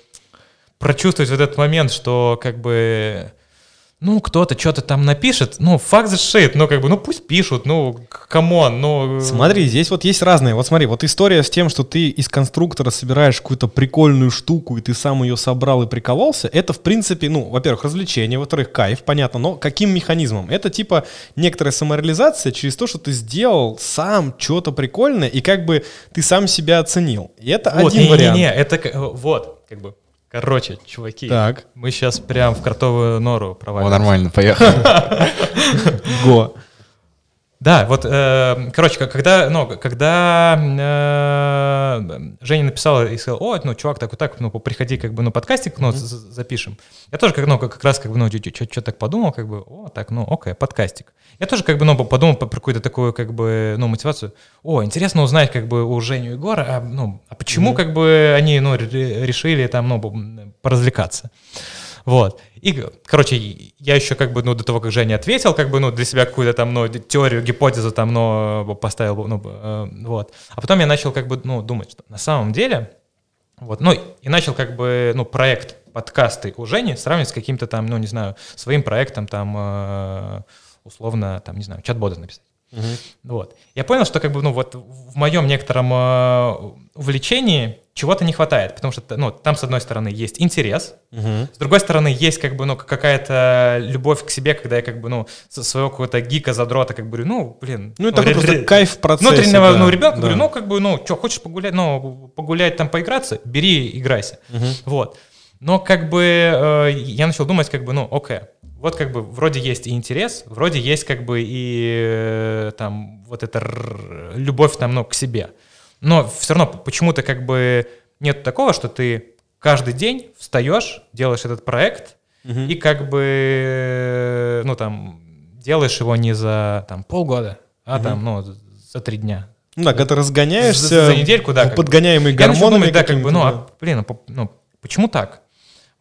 прочувствовать вот этот момент, что как бы ну, кто-то что-то там напишет, ну, fuck that shit, ну, как бы, ну, пусть пишут, ну, come on, ну... Смотри, здесь вот есть разные. Вот смотри, вот история с тем, что ты из конструктора собираешь какую-то прикольную штуку, и ты сам ее собрал и прикололся, это, в принципе, ну, во-первых, развлечение, во-вторых, кайф, понятно, но каким механизмом? Это типа некоторая самореализация через то, что ты сделал сам что-то прикольное, и как бы ты сам себя оценил. И это Вот, один вариант. не-не-не, это, к- вот, как бы, короче, чуваки, Так. мы сейчас прям в кротовую нору О, провалимся. нормально, поехали. Го. Да, вот, э, короче, когда, ну, когда э, Женя написала и сказала, о, ну, чувак, так вот так, ну, приходи, как бы, ну, подкастик, ну, з- запишем. Я тоже, как, ну, как раз, как бы, ну, что так подумал, как бы, о, так, ну, окей, подкастик. Я тоже, как бы, ну, подумал про какую-то такую, как бы, ну, мотивацию. О, интересно узнать, как бы, у Жени и Егора, а, ну, а почему, как бы, они, ну, ре- решили там, ну, поразвлекаться. Вот. И, короче, я еще как бы, ну, до того, как Женя ответил, как бы, ну, для себя какую-то там, ну, теорию, гипотезу там, ну, поставил, ну, э, вот. А потом я начал как бы, ну, думать, что на самом деле, вот, ну, и начал как бы, ну, проект подкасты у Жени сравнивать с каким-то там, ну, не знаю, своим проектом там, э, условно, там, не знаю, чат-бота написать. Вот. Я понял, что как бы, ну, вот в моем некотором э, увлечении чего-то не хватает, потому что, ну, там, с одной стороны, есть интерес, Мгм. с другой стороны, есть, как бы, ну, какая-то любовь к себе, когда я, как бы, ну, со своего какого-то гика, задрота, как бы, говорю, ну, блин. Ну, это ре- просто ре- кайф в процессе. Внутреннего, да, ну, ребенка, да. говорю, ну, как бы, ну, что, хочешь погулять, ну, погулять там, поиграться, бери, играйся. Мгм. Вот. Но как бы э, я начал думать, как бы, ну, окей, вот как бы вроде есть и интерес, вроде есть как бы и э, там вот эта р- любовь там, ну, к себе. Но все равно почему-то как бы нет такого, что ты каждый день встаешь, делаешь этот проект, Мгм. и как бы, ну, там, делаешь его не за там полгода, а там, ну, за три дня. Ну да, когда ты разгоняешься, За- за недельку, да, подгоняемый Я гормонами думать, да, как бы, ну, а, блин, по- ну, почему так?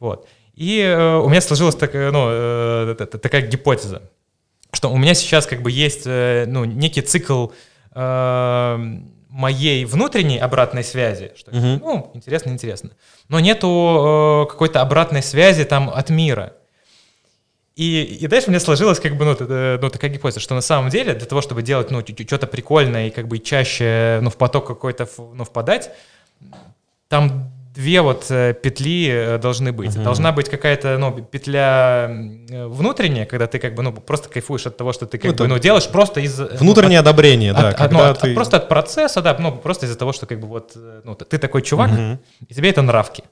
Вот. И э, у меня сложилась такая, ну, э, такая гипотеза, что у меня сейчас как бы есть, э, ну, некий цикл э, моей внутренней обратной связи, что, Мгм. ну, интересно, интересно. Но нету э, какой-то обратной связи там от мира. И, и дальше меня сложилась как бы, ну, ну, такая гипотеза, что на самом деле для того, чтобы делать, ну, что-то прикольное и как бы чаще, ну, в поток какой-то, ну, впадать, там две вот э, петли э, должны быть. Мгм. Должна быть какая-то, ну, петля э, внутренняя, когда ты как бы, ну, просто кайфуешь от того, что ты как Ну, бы, ну, делаешь просто из... э, ну, Внутреннее одобрение, да. от- от- ну, от- ты... от- просто от процесса, да, ну, просто из-за того, что как бы вот, ну, ты такой чувак, Мгм. и тебе это нравки.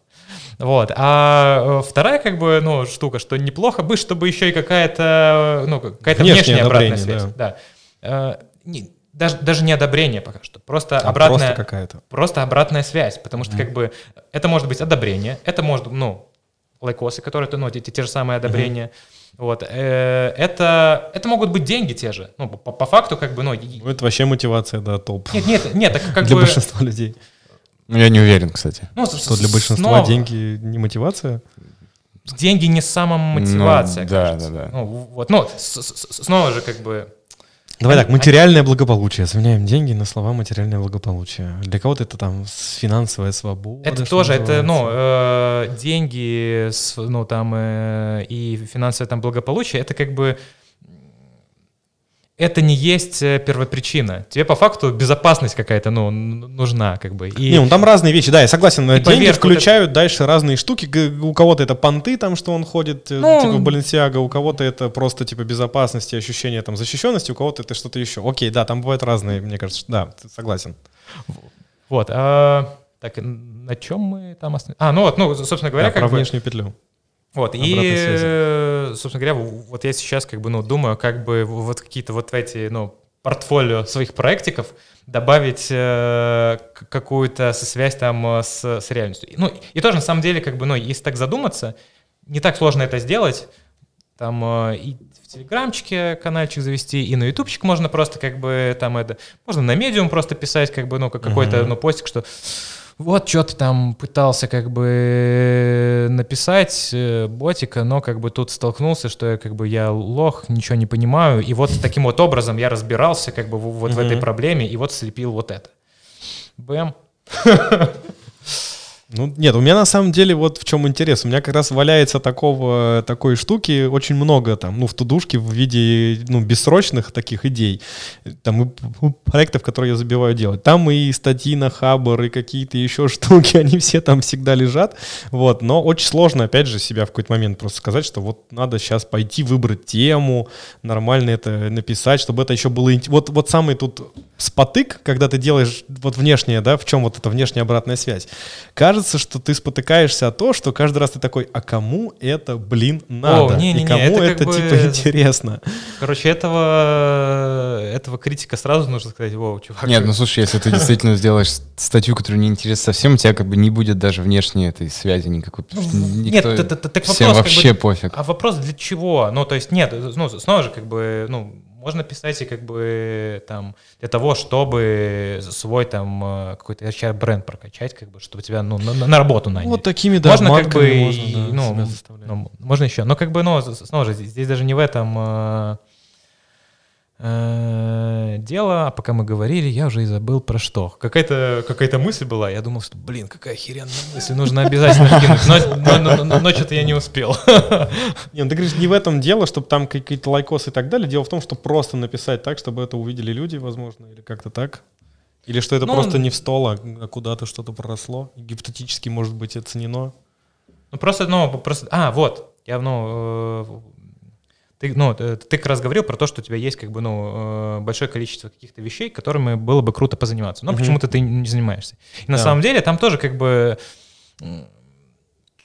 Вот. А вторая, как бы, ну, штука, что неплохо бы, чтобы еще и какая-то, ну, какая-то внешняя обратная связь. Да. Не- даже, даже не одобрение пока что, просто А, обратная, Просто какая-то. просто обратная связь, потому что, как бы, это может быть одобрение, это может, ну, лайкосы, которые, ну, те, те- же самые одобрения, вот, Э, это, это могут быть деньги те же, ну, по, по факту, как бы, ну, Ну, это вообще мотивация, да, топ. нет, нет, нет, так как Для бы, большинства людей. Ну, я не уверен, кстати. ну, с- Что для большинства снова- деньги не мотивация? деньги не самая мотивация, Ну, да, кажется. да, да. Ну, вот, ну, с- с- снова же, как бы, Давай так, материальное благополучие. Заменяем деньги на слова материальное благополучие. Для кого-то это там финансовая свобода. это тоже, это, ну, называется. э, деньги, ну, там, э, и финансовое там благополучие, это как бы, это не есть э, первопричина. Тебе по факту безопасность какая-то, ну, нужна, как бы. И, Не, ну там разные вещи, да, я согласен. И деньги поверх вот включают дальше разные штуки. У кого-то это понты, там, что он ходит, э, Ну, типа Баленсиага, у кого-то это просто типа безопасности, ощущение там защищенности, у кого-то это что-то еще. Окей, да, там бывают разные, мне кажется, да, согласен. Вот, а, так, на чем мы там остановились? А, ну вот, ну, собственно говоря, Да, как про бы... внешнюю петлю. Вот, и, связи. э, собственно говоря, вот я сейчас как бы, ну, думаю, как бы вот какие-то вот эти, ну, портфолио своих проектиков добавить э, какую-то связь там э, с, с реальностью. Ну, и тоже, на самом деле, как бы, ну, если так задуматься, не так сложно это сделать. Там э, и в Телеграмчике каналчик завести, и на Ютубчик можно просто как бы там это... Можно на Медиум просто писать как бы, ну, как какой-то, Мгм. ну, постик, что вот что-то там пытался как бы написать э, ботика, но как бы тут столкнулся, что я как бы я лох, ничего не понимаю, и вот таким вот образом я разбирался как бы вот в этой проблеме, и вот слепил вот это. Бэм. Ну, нет, у меня на самом деле вот в чем интерес. У меня как раз валяется такого, такой штуки очень много там, ну, в тудушке в виде, ну, бессрочных таких идей. Там и п- проектов, которые я забиваю делать. Там и статьи на Хабр, и какие-то еще штуки, они все там всегда лежат. Вот, но очень сложно, опять же, себя в какой-то момент просто сказать, что вот надо сейчас пойти выбрать тему, нормально это написать, чтобы это еще было... Вот, вот самый тут спотык, когда ты делаешь вот внешнее, да, в чем вот эта внешняя обратная связь. Кажется, что ты спотыкаешься о то, что каждый раз ты такой, а кому это, блин, надо? не-не-не, И кому это это, как бы- типа интересно? Короче, этого, этого критика сразу нужно сказать, воу, чувак. Нет, ну слушай, если ты действительно сделаешь статью, которая не интересна совсем, у тебя как бы не будет даже внешней этой связи никакой. Нет, так всем вопрос, как вообще пофиг. А вопрос для чего? Ну, то есть, нет, ну, снова же, как бы, ну, можно писать и как бы там для того, чтобы свой там э, какой-то HR-бренд прокачать, как бы, чтобы тебя, ну, на, на- работу наняли. Вот такими, да, можно как бы, можно, да, ну, ну, можно еще. Но как бы, ну, снова же, здесь даже не в этом э, дело, а пока мы говорили, я уже и забыл про что. Какая-то какая мысль была, я думал, что, блин, какая охеренная мысль, нужно обязательно кинуть, но, но, но- но- но что-то я не успел. Не, ну ты говоришь, не в этом дело, чтобы там какие-то лайкосы и так далее. Дело в том, что просто написать так, чтобы это увидели люди, возможно, или как-то так. Или что это Ну, просто не в стол, а а куда-то что-то проросло? Гипотетически может быть оценено. Ну просто, ну, просто, а, вот, я, ну, э, ты, ну, э, ты как раз говорил про то, что у тебя есть, как бы, ну, э, большое количество каких-то вещей, которыми было бы круто позаниматься, но Мгм. почему-то ты не занимаешься. И на Да. самом деле там тоже, как бы,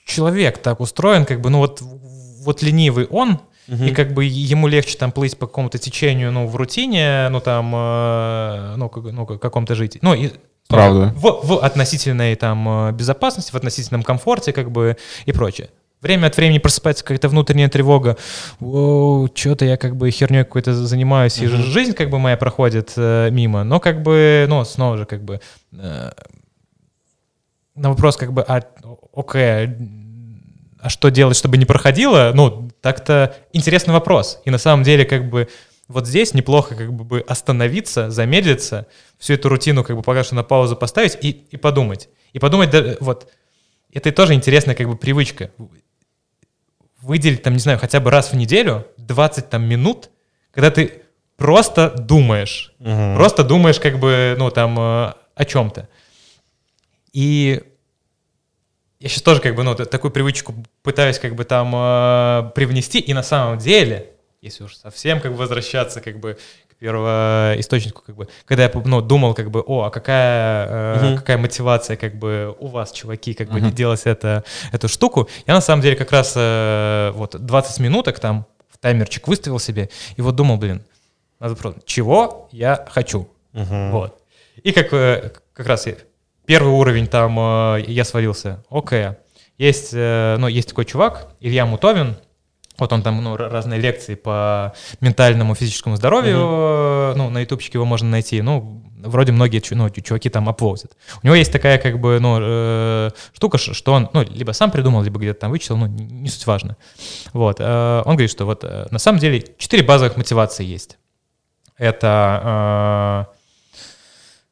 человек так устроен, как бы, ну, вот, вот ленивый он, Мгм. и как бы ему легче там плыть по какому-то течению, ну, в рутине, ну, там, э, ну, как- ну, как- каком-то жить. Ну, и, Правда. В, в относительной там э, безопасности, в относительном комфорте, как бы, и прочее. Время от времени просыпается какая-то внутренняя тревога. что-то я как бы херней какой-то занимаюсь, и Мгм. жизнь как бы моя проходит э, мимо. Но как бы, ну, снова же как бы э, на вопрос как бы, а, окей, а что делать, чтобы не проходило? Ну, так-то интересный вопрос. И на самом деле как бы вот здесь неплохо как бы остановиться, замедлиться, всю эту рутину как бы пока что на паузу поставить и, и подумать. И подумать, да, вот, это тоже интересная как бы привычка. Выделить там, не знаю, хотя бы раз в неделю 20 там минут, когда ты просто думаешь. Мгм. Просто думаешь как бы, ну, там, э, о чем-то. И я сейчас тоже как бы, ну, такую привычку пытаюсь как бы там э, привнести, и на самом деле, если уж совсем как бы возвращаться как бы первоисточнику, как бы, когда я, ну, думал как бы, о, а какая, э, Мгм. какая мотивация как бы у вас, чуваки, как бы делать это, эту штуку, я на самом деле как раз э, вот 20 минуток там в таймерчик выставил себе, и вот думал, блин, надо просто, чего я хочу, Мгм. вот. И как, э, как раз первый уровень там э, я свалился. Окей. Есть, э, ну, есть такой чувак, Илья Мутовин. Вот он там, ну, разные лекции по ментальному, физическому здоровью, э, ну, на ютубчике его можно найти. Ну, вроде многие ну, чуваки там оплодят. У него есть такая, как бы, ну, э, штука, что он, ну, либо сам придумал, либо где-то там вычитал, ну, не, не суть важно. Вот. э, Он говорит, что вот э, на самом деле четыре базовых мотивации есть. Это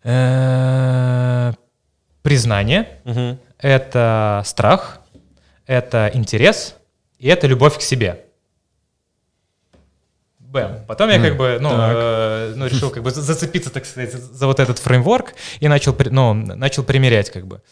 э, э, признание, Мгм. это страх, это интерес и это любовь к себе. Бэм. Потом я как бы, ну, э, ну, решил как бы за- зацепиться, так сказать, за вот этот фреймворк и начал, ну, начал примерять как бы.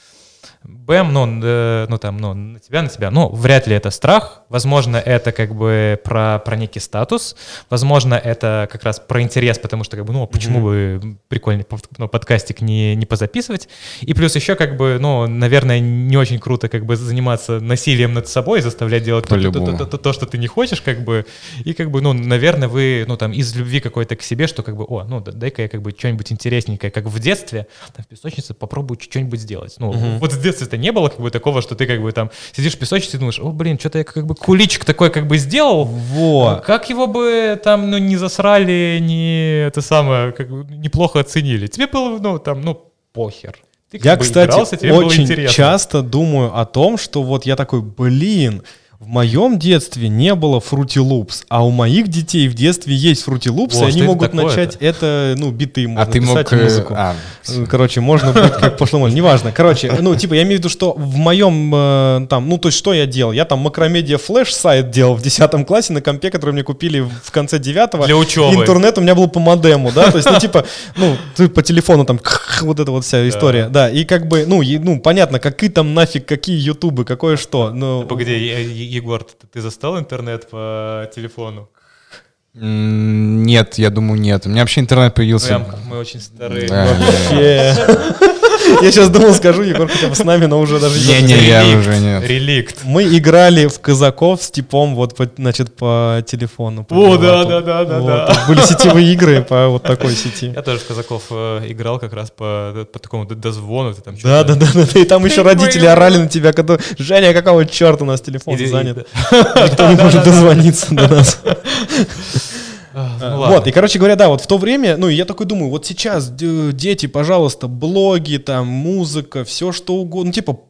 Бэм, ну, э, ну там, ну, на тебя, на тебя. Ну, вряд ли это страх. Возможно, это как бы про, про некий статус. Возможно, это как раз про интерес, потому что, как бы, ну, почему бы прикольный ну, подкастик не, не позаписывать. И плюс еще, как бы, ну, наверное, не очень круто, как бы, заниматься насилием над собой, заставлять делать то, то, то, то, то, то, что ты не хочешь, как бы. И, как бы, ну, наверное, вы, ну, там, из любви какой-то к себе, что, как бы, о, ну, да- дай-ка я, как бы, что-нибудь интересненькое, как в детстве, там, в песочнице попробую что-нибудь сделать. Ну, вот в детстве-то не было, как бы, такого, что ты, как бы, там, сидишь в песочнице и думаешь, о, блин, что-то я, как бы, куличик такой, как бы, сделал, Вот. как его бы там, ну, не засрали, не это самое, как бы неплохо оценили. Тебе было, ну, там, ну, похер. Ты как Я, бы кстати, игрался, очень часто думаю о том, что вот я такой, блин, в моем детстве не было Loops, а у моих детей в детстве есть О, и они могут начать это, ну, биты, можно А ты мог... писать, э, музыку. а, Э, Короче, можно быть как пошлому, неважно. Короче, ну, типа, я имею в виду, что в моем, э, там, ну, то есть, что я делал? Я там макромедиа флеш сайт делал в 10 классе на компе, который мне купили в конце 9 Для учебы. Интернет у меня был по модему, да, то есть, ну, типа, ну, ты по телефону там, вот эта вот вся история, да, и как бы, ну, ну, понятно, какие там нафиг, какие ютубы, какое что, ну, Погоди, Е- Егор, ты, ты застал интернет по телефону? Нет, я думаю, нет. У меня вообще интернет появился... Прям, мы очень старые. Да. вообще. Я сейчас думал, скажу, Егор хотя бы с нами, но уже даже не Не-не, я Реликт, уже нет. Реликт. Мы играли в казаков с типом вот, по- значит, по телефону. по О, да, да, да, да, Вот, да. Были сетевые игры по вот такой сети. Я тоже в Казаков э, играл как раз по, по такому дозвону. Ты там Да, да, да, да, да. И там еще родители орали на тебя, когда Женя, какого черта у нас телефон занят? Никто не может дозвониться до нас. А, ну Вот, ладно. и, короче говоря, да, вот в то время, ну, я такой думаю, вот сейчас, д- дети, пожалуйста, блоги, там, музыка, все что угодно, ну, типа,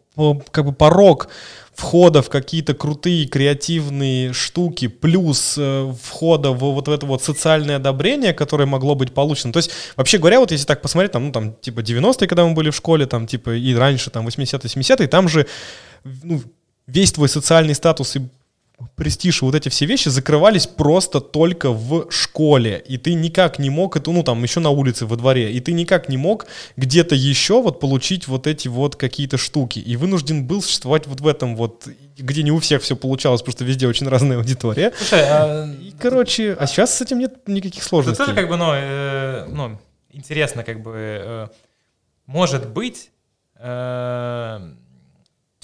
как бы порог входа в какие-то крутые креативные штуки, плюс э, входа в вот в это вот социальное одобрение, которое могло быть получено. То есть, вообще говоря, вот если так посмотреть, там, ну, там, типа, 90-е, когда мы были в школе, там, типа, и раньше, там, 80-е, 70-е, там же, ну, весь твой социальный статус и престиж и вот эти все вещи закрывались просто только в школе. И ты никак не мог это, ну там еще на улице, во дворе, и ты никак не мог где-то еще вот получить вот эти вот какие-то штуки. И вынужден был существовать вот в этом вот, где не у всех все получалось, потому что везде очень разная аудитория. Слушай, а, И, короче, а сейчас с этим нет никаких это сложностей. тоже как бы, ну, э, ну, интересно, как бы, э, может быть, э,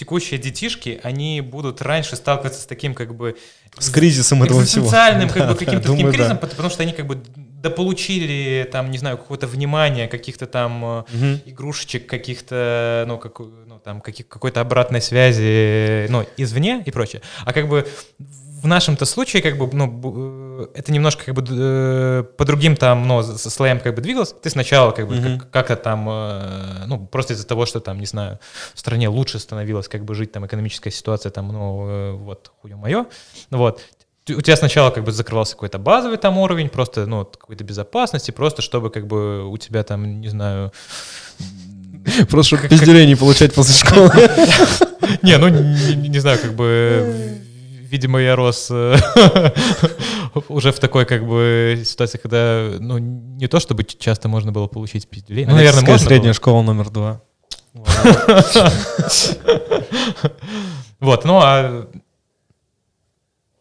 текущие детишки, они будут раньше сталкиваться с таким, как бы, С кризисом этого всего. экзистенциальным, как Да, бы, да, каким-то таким да. кризисом, потому что они, как бы, дополучили, там, не знаю, какое-то внимание, каких-то там Мгм. игрушечек, каких-то, ну, как, ну там, каких, какой-то обратной связи, ну, извне и прочее. А как бы в нашем-то случае, как бы, ну, э, это немножко как бы э, по другим там, ну, слоям как бы двигалось. Ты сначала как бы как- как-то там, э, ну, просто из-за того, что там, не знаю, в стране лучше становилось как бы жить, там, экономическая ситуация, там, ну, вот, хуе мое, вот. Ты- У тебя сначала как бы закрывался какой-то базовый там уровень, просто, ну, вот какой-то безопасности, просто чтобы как бы у тебя там, не знаю, Просто чтобы пизделей не получать после школы. Не, ну не, знаю, как бы, видимо, я рос э, уже в такой как бы ситуации, когда, ну, не то чтобы часто можно было получить пиздюлей, ну, наверное, можно средняя школа номер два. Вот, ну а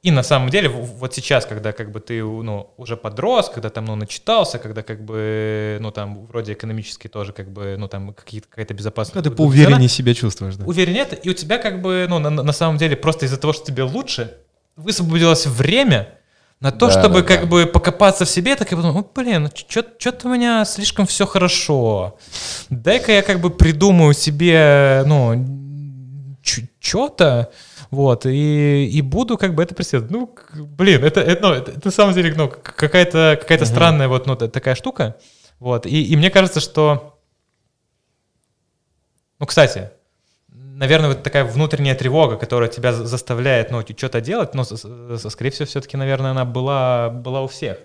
и на самом деле вот сейчас, когда как бы ты ну, уже подрос, когда там ну, начитался, когда как бы ну там вроде экономически тоже как бы ну там какие-то, какая-то безопасность. Когда ты поувереннее себя чувствуешь, да. Уверен нет, и у тебя как бы, ну, на, на самом деле, просто из-за того, что тебе лучше, высвободилось время на то, Да, чтобы да, как да. бы покопаться в себе, так и потом, ну, блин, что-то у меня слишком все хорошо. Дай-ка я как бы придумаю себе, ну, что-то, вот, и, и буду как бы это преследовать. Ну, блин, это, это, ну, это, это на самом деле, ну, какая-то какая странная вот, ну, та- такая штука, вот, и, и мне кажется, что ну, кстати, наверное, вот такая внутренняя тревога, которая тебя за- заставляет, ну, что-то делать, но, с- скорее всего, все-таки, наверное, она была, была у всех.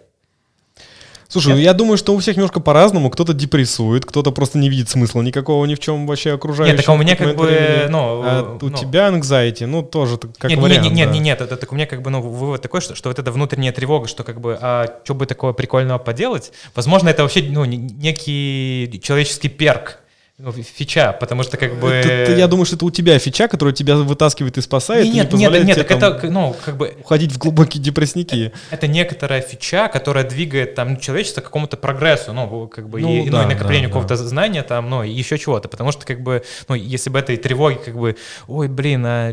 Слушай, ну я думаю, что у всех немножко по-разному. Кто-то депрессует, кто-то просто не видит смысла никакого ни в чем вообще окружающего. Нет, так у меня как бы, времени. ну, А у ну. тебя anxiety, ну, тоже как нет, вариант. нет, нет, да. нет, нет, это, так у меня как бы, ну, вывод такой, что, что вот эта внутренняя тревога, что как бы, а что бы такого прикольного поделать, возможно, это вообще, ну, не- некий человеческий перк, ну, фича, потому что как бы... Это- это я думаю, что это у тебя фича, которая тебя вытаскивает и спасает, и не нет, нет, позволяет нет, тебе так там это, ну, как бы, уходить в глубокие депрессники. это некоторая фича, которая двигает там человечество к какому-то прогрессу, ну, как бы, Ну, и, ну, да, и накоплению да, какого-то знания там, ну, и еще чего-то, потому что, как бы, ну, если бы этой тревоги, как бы, ой, блин, а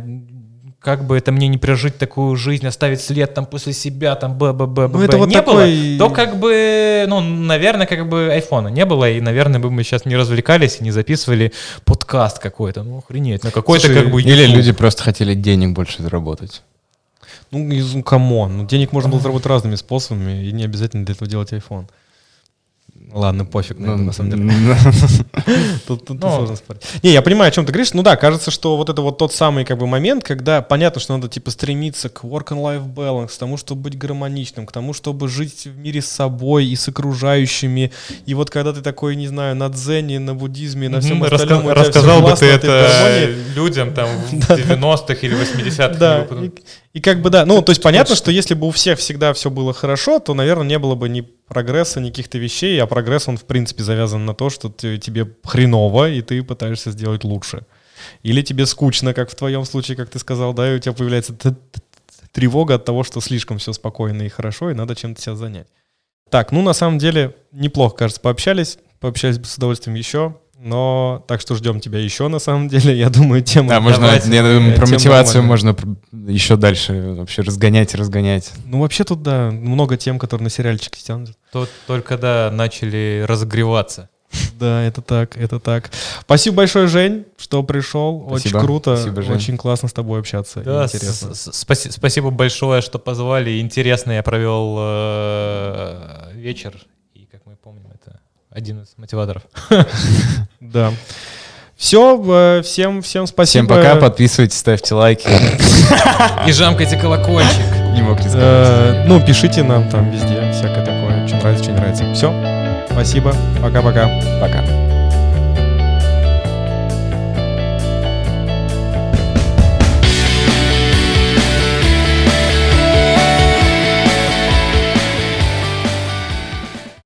как бы это мне не прожить такую жизнь, оставить след там после себя, там, б б б Ну, это вот не такой- было, то как бы, ну, наверное, как бы айфона не было, и, наверное, бы мы сейчас не развлекались и не записывали подкаст какой-то, ну, охренеть, ну, какой-то как бы Или люди просто хотели денег больше заработать. Ну, ну, come on. Ну, денег можно было заработать разными способами, и не обязательно для этого делать iPhone. Ладно, пофиг на это, на самом деле. Тут, тут Ну. сложно спорить. Не, я понимаю, о чем ты говоришь. Ну да, кажется, что вот это вот тот самый как бы момент, когда понятно, что надо типа стремиться к work and life balance, к тому, чтобы быть гармоничным, к тому, чтобы жить в мире с собой и с окружающими. И вот когда ты такой, не знаю, на дзене, на буддизме, на всем остальном, рассказал бы ты гармонии. это людям там в 90-х или 80-х. И, как бы да, ну то есть понятно, что если бы у всех всегда все было хорошо, то, наверное, не было бы ни прогресса, ни каких-то вещей, а прогресс, он в принципе завязан на то, что ты- тебе хреново, и ты пытаешься сделать лучше. Или тебе скучно, как в твоем случае, как ты сказал, да, и у тебя появляется тревога от того, что слишком все спокойно и хорошо, и надо чем-то себя занять. Так, ну на самом деле неплохо, кажется, пообщались, пообщались бы с удовольствием еще, но так что ждем тебя еще на самом деле, я думаю, тема... Да, можно, Давайте. я думаю, про мотивацию можно еще дальше вообще разгонять, разгонять. Ну, вообще тут, да, много тем, которые на сериальчик тянут. То только да, начали разогреваться. Да, это так, это так. Спасибо большое, Жень, что пришел. Спасибо. Очень круто, Спасибо, Жень. очень классно с тобой общаться. Да, Интересно. спаси- спасибо большое, что позвали. Интересно я провел э, вечер. И, как мы помним, это один из мотиваторов. Да. Все, всем, всем спасибо. Всем пока, подписывайтесь, ставьте лайки. И жамкайте колокольчик. Не мог не сказать. Э, ну, пишите нам там везде всякое такое, что нравится, что не нравится. Все, спасибо, пока-пока. Пока.